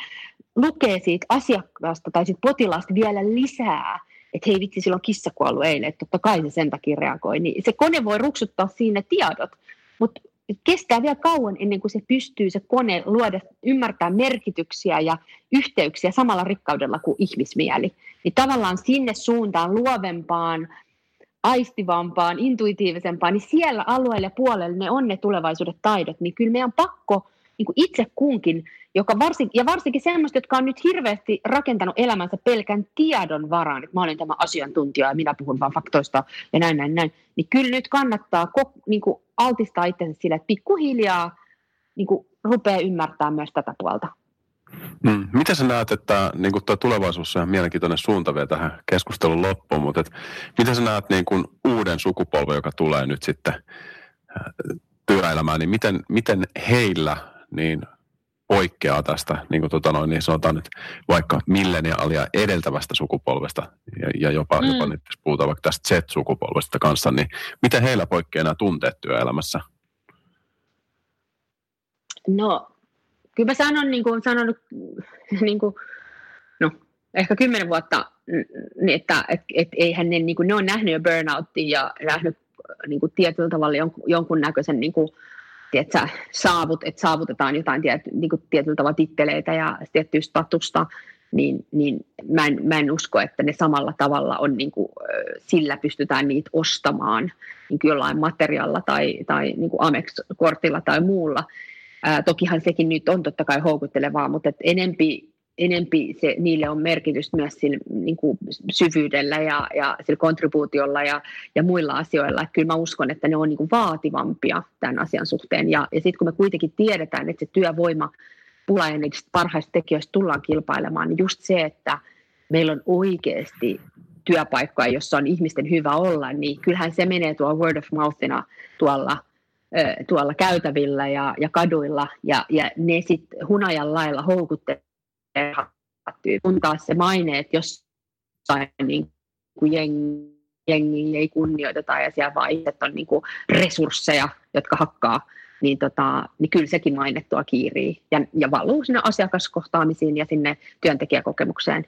lukee siitä asiakkaasta tai siitä potilaasta vielä lisää, että hei vitsi, silloin kissa kuollut eilen, että totta kai se sen takia reagoi, niin se kone voi ruksuttaa siinä tiedot, mutta kestää vielä kauan ennen kuin se pystyy se kone luoda, ymmärtää merkityksiä ja yhteyksiä samalla rikkaudella kuin ihmismieli. Niin tavallaan sinne suuntaan luovempaan, aistivampaan, intuitiivisempaan, niin siellä alueelle ja puolelle ne on ne tulevaisuuden taidot, niin kyllä meidän on pakko niin kuin itse kunkin, joka varsin, ja varsinkin semmoista, jotka on nyt hirveästi rakentanut elämänsä pelkän tiedon varaan, että mä olen tämä asiantuntija ja minä puhun vain faktoista ja näin, näin, näin, niin kyllä nyt kannattaa niin kuin altistaa itsensä sille, että pikkuhiljaa niin kuin rupeaa ymmärtää myös tätä puolta. Mm. Miten sä näet, että niin tuo tulevaisuus on mielenkiintoinen suunta vielä tähän keskustelun loppuun, mutta et, miten sä näet niin kuin uuden sukupolven, joka tulee nyt sitten äh, työelämään, niin miten, miten heillä niin poikkeaa tästä, niin kuin tota noin, niin sanotaan nyt vaikka milleniaalia edeltävästä sukupolvesta ja, ja jopa, mm. jopa nyt jos puhutaan vaikka tästä Z-sukupolvesta kanssa, niin miten heillä poikkeaa nämä tunteet työelämässä? No kyllä mä sanon, niin kuin sanonut, niin kuin, no, ehkä kymmenen vuotta, niin että et, et eihän ne, niin kuin, ne on nähnyt jo burnouttia ja nähnyt niin kuin tietyllä tavalla jonkun, jonkunnäköisen niin kuin, tiedätkö, saavut, että saavutetaan jotain tiet, niin kuin tietyllä tavalla titteleitä ja tiettyä statusta, niin, niin mä, en, mä en usko, että ne samalla tavalla on, niin kuin, sillä pystytään niitä ostamaan niin kuin jollain materiaalilla tai, tai niin kuin Amex-kortilla tai muulla, Ää, tokihan sekin nyt on totta kai houkuttelevaa, mutta enempi, enempi se, niille on merkitystä myös sillä niin kuin syvyydellä ja, ja sillä kontribuutiolla ja, ja muilla asioilla. Että kyllä mä uskon, että ne on niin kuin vaativampia tämän asian suhteen. Ja, ja sitten kun me kuitenkin tiedetään, että se työvoima pula ja niistä parhaista tekijöistä tullaan kilpailemaan, niin just se, että meillä on oikeasti työpaikkoja, jossa on ihmisten hyvä olla, niin kyllähän se menee tuolla word of mouthina tuolla – tuolla käytävillä ja, ja kaduilla, ja, ja ne sitten hunajan lailla houkuttelee, kun taas se maine, että jossain niin kuin jengi, jengi ei kunnioiteta ja siellä vaan on niin kuin resursseja, jotka hakkaa, niin, tota, niin kyllä sekin maine tuo kiirii ja, ja valuu sinne asiakaskohtaamisiin ja sinne työntekijäkokemukseen.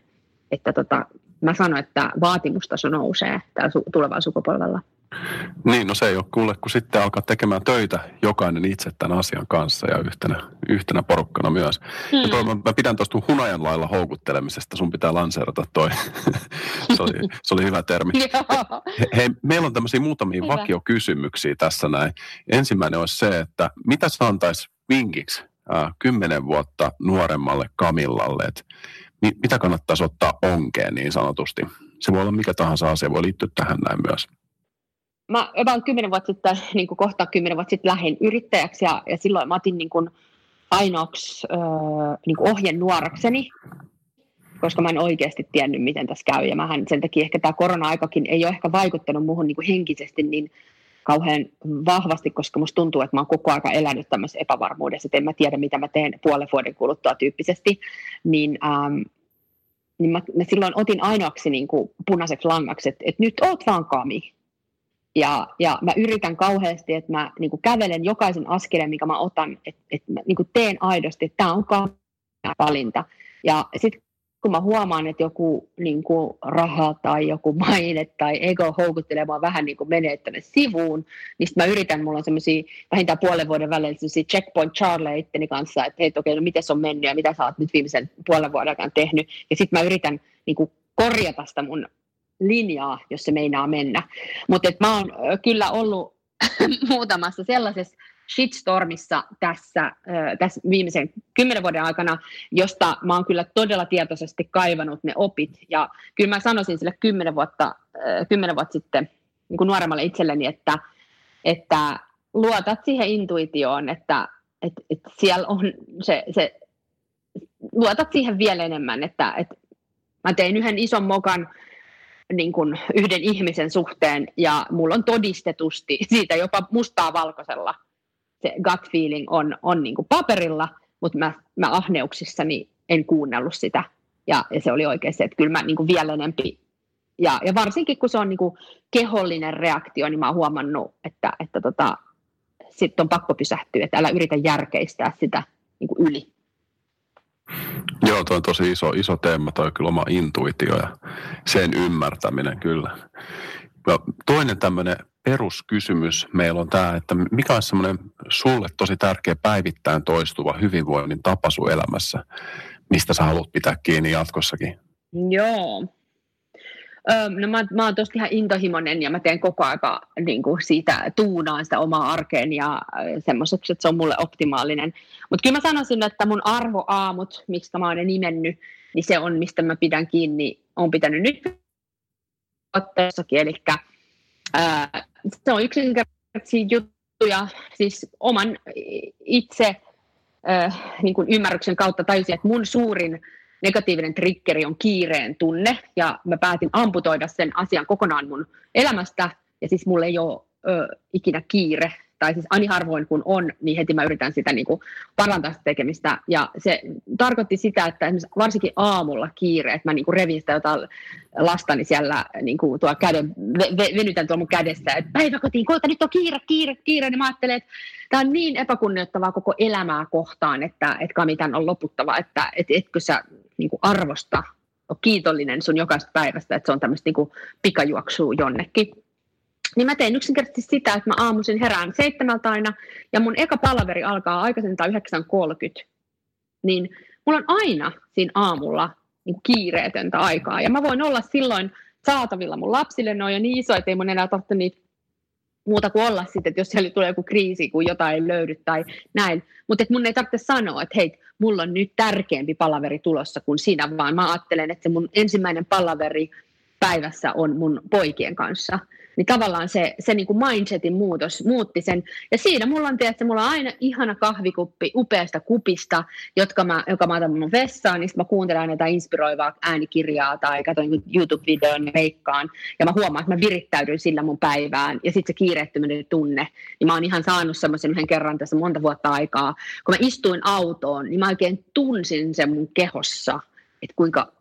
Että tota, mä sanon, että vaatimustaso nousee tällä su- tulevalla sukupolvella. Niin, no se ei ole kuule, kun sitten alkaa tekemään töitä jokainen itse tämän asian kanssa ja yhtenä, yhtenä porukkana myös. Hmm. Ja toi, mä, mä pidän tuosta hunajan lailla houkuttelemisesta, sun pitää lanseerata toi. [LAUGHS] se, oli, se oli hyvä termi. [LAUGHS] He, hei, meillä on tämmöisiä muutamia hyvä. vakiokysymyksiä tässä näin. Ensimmäinen olisi se, että mitä sä antais vinkiksi kymmenen vuotta nuoremmalle Kamillalle, että mi, mitä kannattaisi ottaa onkeen niin sanotusti? Se voi olla mikä tahansa asia, voi liittyä tähän näin myös mä about kymmenen vuotta sitten, niin kuin kohta kymmenen vuotta sitten lähdin yrittäjäksi ja, ja silloin mä otin niin kuin ainoaksi äh, niin kuin ohjenuorakseni, koska mä en oikeasti tiennyt, miten tässä käy. Ja mähän sen takia ehkä tämä korona-aikakin ei ole ehkä vaikuttanut muuhun niin kuin henkisesti niin kauhean vahvasti, koska musta tuntuu, että mä oon koko ajan elänyt tämmöisessä epävarmuudessa, että en mä tiedä, mitä mä teen puolen vuoden kuluttua tyyppisesti. Niin, ähm, niin mä, mä silloin otin ainoaksi niin kuin punaiseksi langaksi, että, että nyt oot vaan kami ja, ja mä yritän kauheasti, että mä niin kuin kävelen jokaisen askeleen, mikä mä otan, että, että mä niin kuin teen aidosti, että tämä on valinta. Ja sitten kun mä huomaan, että joku niin kuin raha tai joku [LAUGHS] maine tai ego houkuttelee mua vähän niin kuin menee tänne sivuun, niin sitten mä yritän, mulla on semmoisia vähintään puolen vuoden välein semmoisia checkpoint Charlie itteni kanssa, että hei, okei, no miten se on mennyt ja mitä sä oot nyt viimeisen puolen vuoden aikana tehnyt. Ja sitten mä yritän niin kuin korjata sitä mun linjaa, jos se meinaa mennä. Mutta mä oon kyllä ollut [LAUGHS] muutamassa sellaisessa shitstormissa tässä, tässä viimeisen kymmenen vuoden aikana, josta mä oon kyllä todella tietoisesti kaivannut ne opit. Ja kyllä mä sanoisin sille kymmenen vuotta, kymmenen vuotta sitten niin kuin nuoremmalle itselleni, että, että luotat siihen intuitioon, että, että, että siellä on se, se, luotat siihen vielä enemmän, että, että mä tein yhden ison mokan niin kuin yhden ihmisen suhteen ja mulla on todistetusti siitä jopa mustaa valkoisella se gut feeling on, on niin kuin paperilla, mutta mä, mä ahneuksissani en kuunnellut sitä ja, ja se oli oikein se, että kyllä mä niin kuin vielä enempi ja, ja varsinkin kun se on niin kuin kehollinen reaktio, niin mä oon huomannut, että, että tota, sitten on pakko pysähtyä, että älä yritä järkeistää sitä niin kuin yli. Joo, tuo on tosi iso, iso teema, toi kyllä oma intuitio ja sen ymmärtäminen kyllä. Ja toinen tämmöinen peruskysymys meillä on tämä, että mikä on semmoinen sulle tosi tärkeä päivittäin toistuva hyvinvoinnin tapa sun elämässä, mistä sä haluat pitää kiinni jatkossakin? Joo. Öö, no mä, mä oon tosta ihan intohimoinen ja mä teen koko aika niin kuin siitä tuunaan sitä omaa arkeen ja semmoiseksi, että se on mulle optimaalinen. Mutta kyllä mä sanoisin, että mun arvoaamut, miksi mä oon ne nimennyt, niin se on, mistä mä pidän kiinni, on pitänyt nyt otteessakin, eli se on yksinkertaisia juttuja, siis oman itse äh, niin kuin ymmärryksen kautta tajusin, että mun suurin negatiivinen triggeri on kiireen tunne, ja mä päätin amputoida sen asian kokonaan mun elämästä, ja siis mulla ei ole ö, ikinä kiire tai siis ani harvoin kun on, niin heti mä yritän sitä niin kuin parantaa sitä tekemistä. Ja se tarkoitti sitä, että esimerkiksi varsinkin aamulla kiire, että mä niin kuin revin sitä jotain lastani siellä niin kuin tuolla käden, ve, venytän tuolla mun kädessä, että päiväkotiin, koita nyt on kiire, kiire, kiire, niin mä ajattelen, että tämä on niin epäkunnioittavaa koko elämää kohtaan, että, että Kami tämän on loputtava, että et, etkö sä niin kuin arvosta, kiitollinen sun jokaista päivästä, että se on tämmöistä niin pikajuoksua jonnekin. Niin mä teen yksinkertaisesti sitä, että mä aamuisin herään seitsemältä aina, ja mun eka palaveri alkaa aikaisintaan 9.30. Niin mulla on aina siinä aamulla niin kiireetöntä aikaa, ja mä voin olla silloin saatavilla mun lapsille, ne on jo niin iso, että ei mun enää tohti niitä muuta kuin olla sitten, että jos siellä tulee joku kriisi, kun jotain ei löydy tai näin. Mutta mun ei tarvitse sanoa, että hei, mulla on nyt tärkeämpi palaveri tulossa kuin sinä, vaan mä ajattelen, että mun ensimmäinen palaveri päivässä on mun poikien kanssa niin tavallaan se, se niin kuin mindsetin muutos muutti sen. Ja siinä mulla on, tiedätkö, mulla on aina ihana kahvikuppi upeasta kupista, jotka mä, joka mä otan mun vessaan, niin mä kuuntelen näitä inspiroivaa äänikirjaa tai katson niin YouTube-videon veikkaan. Ja mä huomaan, että mä virittäydyn sillä mun päivään. Ja sitten se kiireettömyyden tunne, niin mä oon ihan saanut semmoisen yhden kerran tässä monta vuotta aikaa. Kun mä istuin autoon, niin mä oikein tunsin sen mun kehossa, että kuinka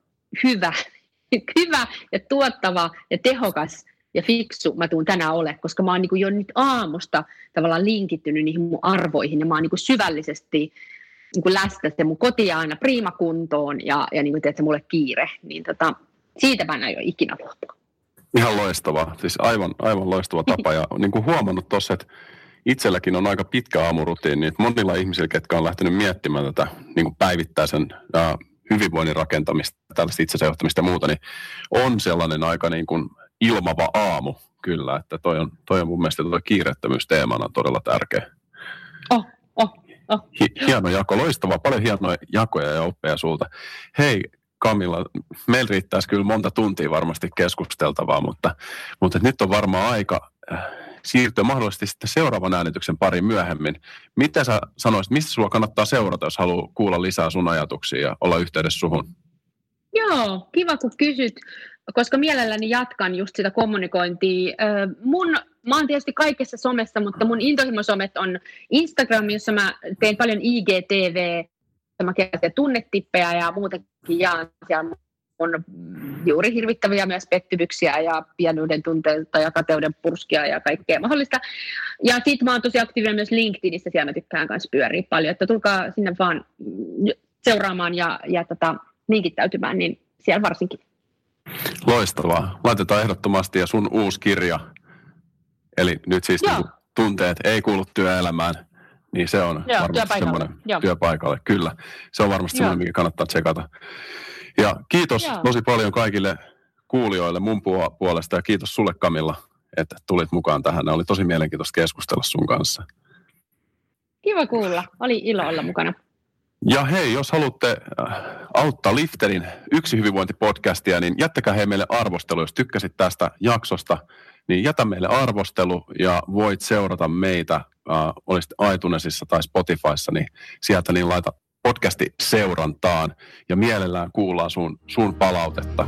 hyvä, [LAUGHS] hyvä ja tuottava ja tehokas ja fiksu mä tuun tänään ole, koska mä oon niin jo nyt aamusta tavallaan linkittynyt niihin mun arvoihin ja mä oon niin syvällisesti niin kuin läsnä se mun koti aina priimakuntoon ja, ja niin kuin teet, se mulle kiire, niin tota, siitä mä en aio ikinä luopua. Ihan loistavaa, siis aivan, aivan loistava tapa ja [LAUGHS] niin kuin huomannut tuossa, että itselläkin on aika pitkä aamurutiini, että monilla ihmisillä, ketkä on lähtenyt miettimään tätä niin kuin päivittäisen ää, hyvinvoinnin rakentamista, tällaista itsensä johtamista ja muuta, niin on sellainen aika niin kuin ilmava aamu, kyllä, että toi on, toi on mun mielestä tuo kiireettömyys teemana todella tärkeä. Oh, oh, oh. Hieno jako, loistava, paljon hienoja jakoja ja oppeja sulta. Hei Kamilla, meillä riittäisi kyllä monta tuntia varmasti keskusteltavaa, mutta, mutta nyt on varmaan aika äh, siirtyä mahdollisesti sitten seuraavan äänityksen pari myöhemmin. Mitä sä sanoisit, mistä sulla kannattaa seurata, jos haluaa kuulla lisää sun ajatuksia ja olla yhteydessä suhun? Joo, kiva kun kysyt koska mielelläni jatkan just sitä kommunikointia. Mun, mä oon tietysti kaikessa somessa, mutta mun intohimosomet on Instagram, jossa mä teen paljon IGTV, mä kerron tunnetippejä ja muutenkin jaan siellä on juuri hirvittäviä myös pettymyksiä ja pienuuden tunteita ja kateuden purskia ja kaikkea mahdollista. Ja sitten mä oon tosi aktiivinen myös LinkedInissä, siellä mä tykkään kanssa pyöriä paljon, että tulkaa sinne vaan seuraamaan ja, ja tota, linkittäytymään, niin siellä varsinkin. Loistavaa. Laitetaan ehdottomasti ja sun uusi kirja, eli nyt siis niin tunteet ei kuulu työelämään, niin se on Joo, varmasti semmoinen Joo. työpaikalle. Kyllä, se on varmasti semmoinen, mikä kannattaa tsekata. Ja kiitos Joo. tosi paljon kaikille kuulijoille mun puolesta ja kiitos sulle Kamilla, että tulit mukaan tähän. Oli tosi mielenkiintoista keskustella sun kanssa. Kiva kuulla. Oli ilo olla mukana. Ja hei, jos haluatte äh, auttaa Lifterin yksi hyvinvointipodcastia, niin jättäkää hei meille arvostelu. Jos tykkäsit tästä jaksosta, niin jätä meille arvostelu ja voit seurata meitä, äh, olisit iTunesissa tai Spotifyssa, niin sieltä niin laita podcasti seurantaan ja mielellään kuullaan sun, sun palautetta.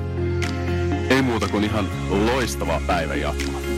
Ei muuta kuin ihan loistavaa päivän jatkoa.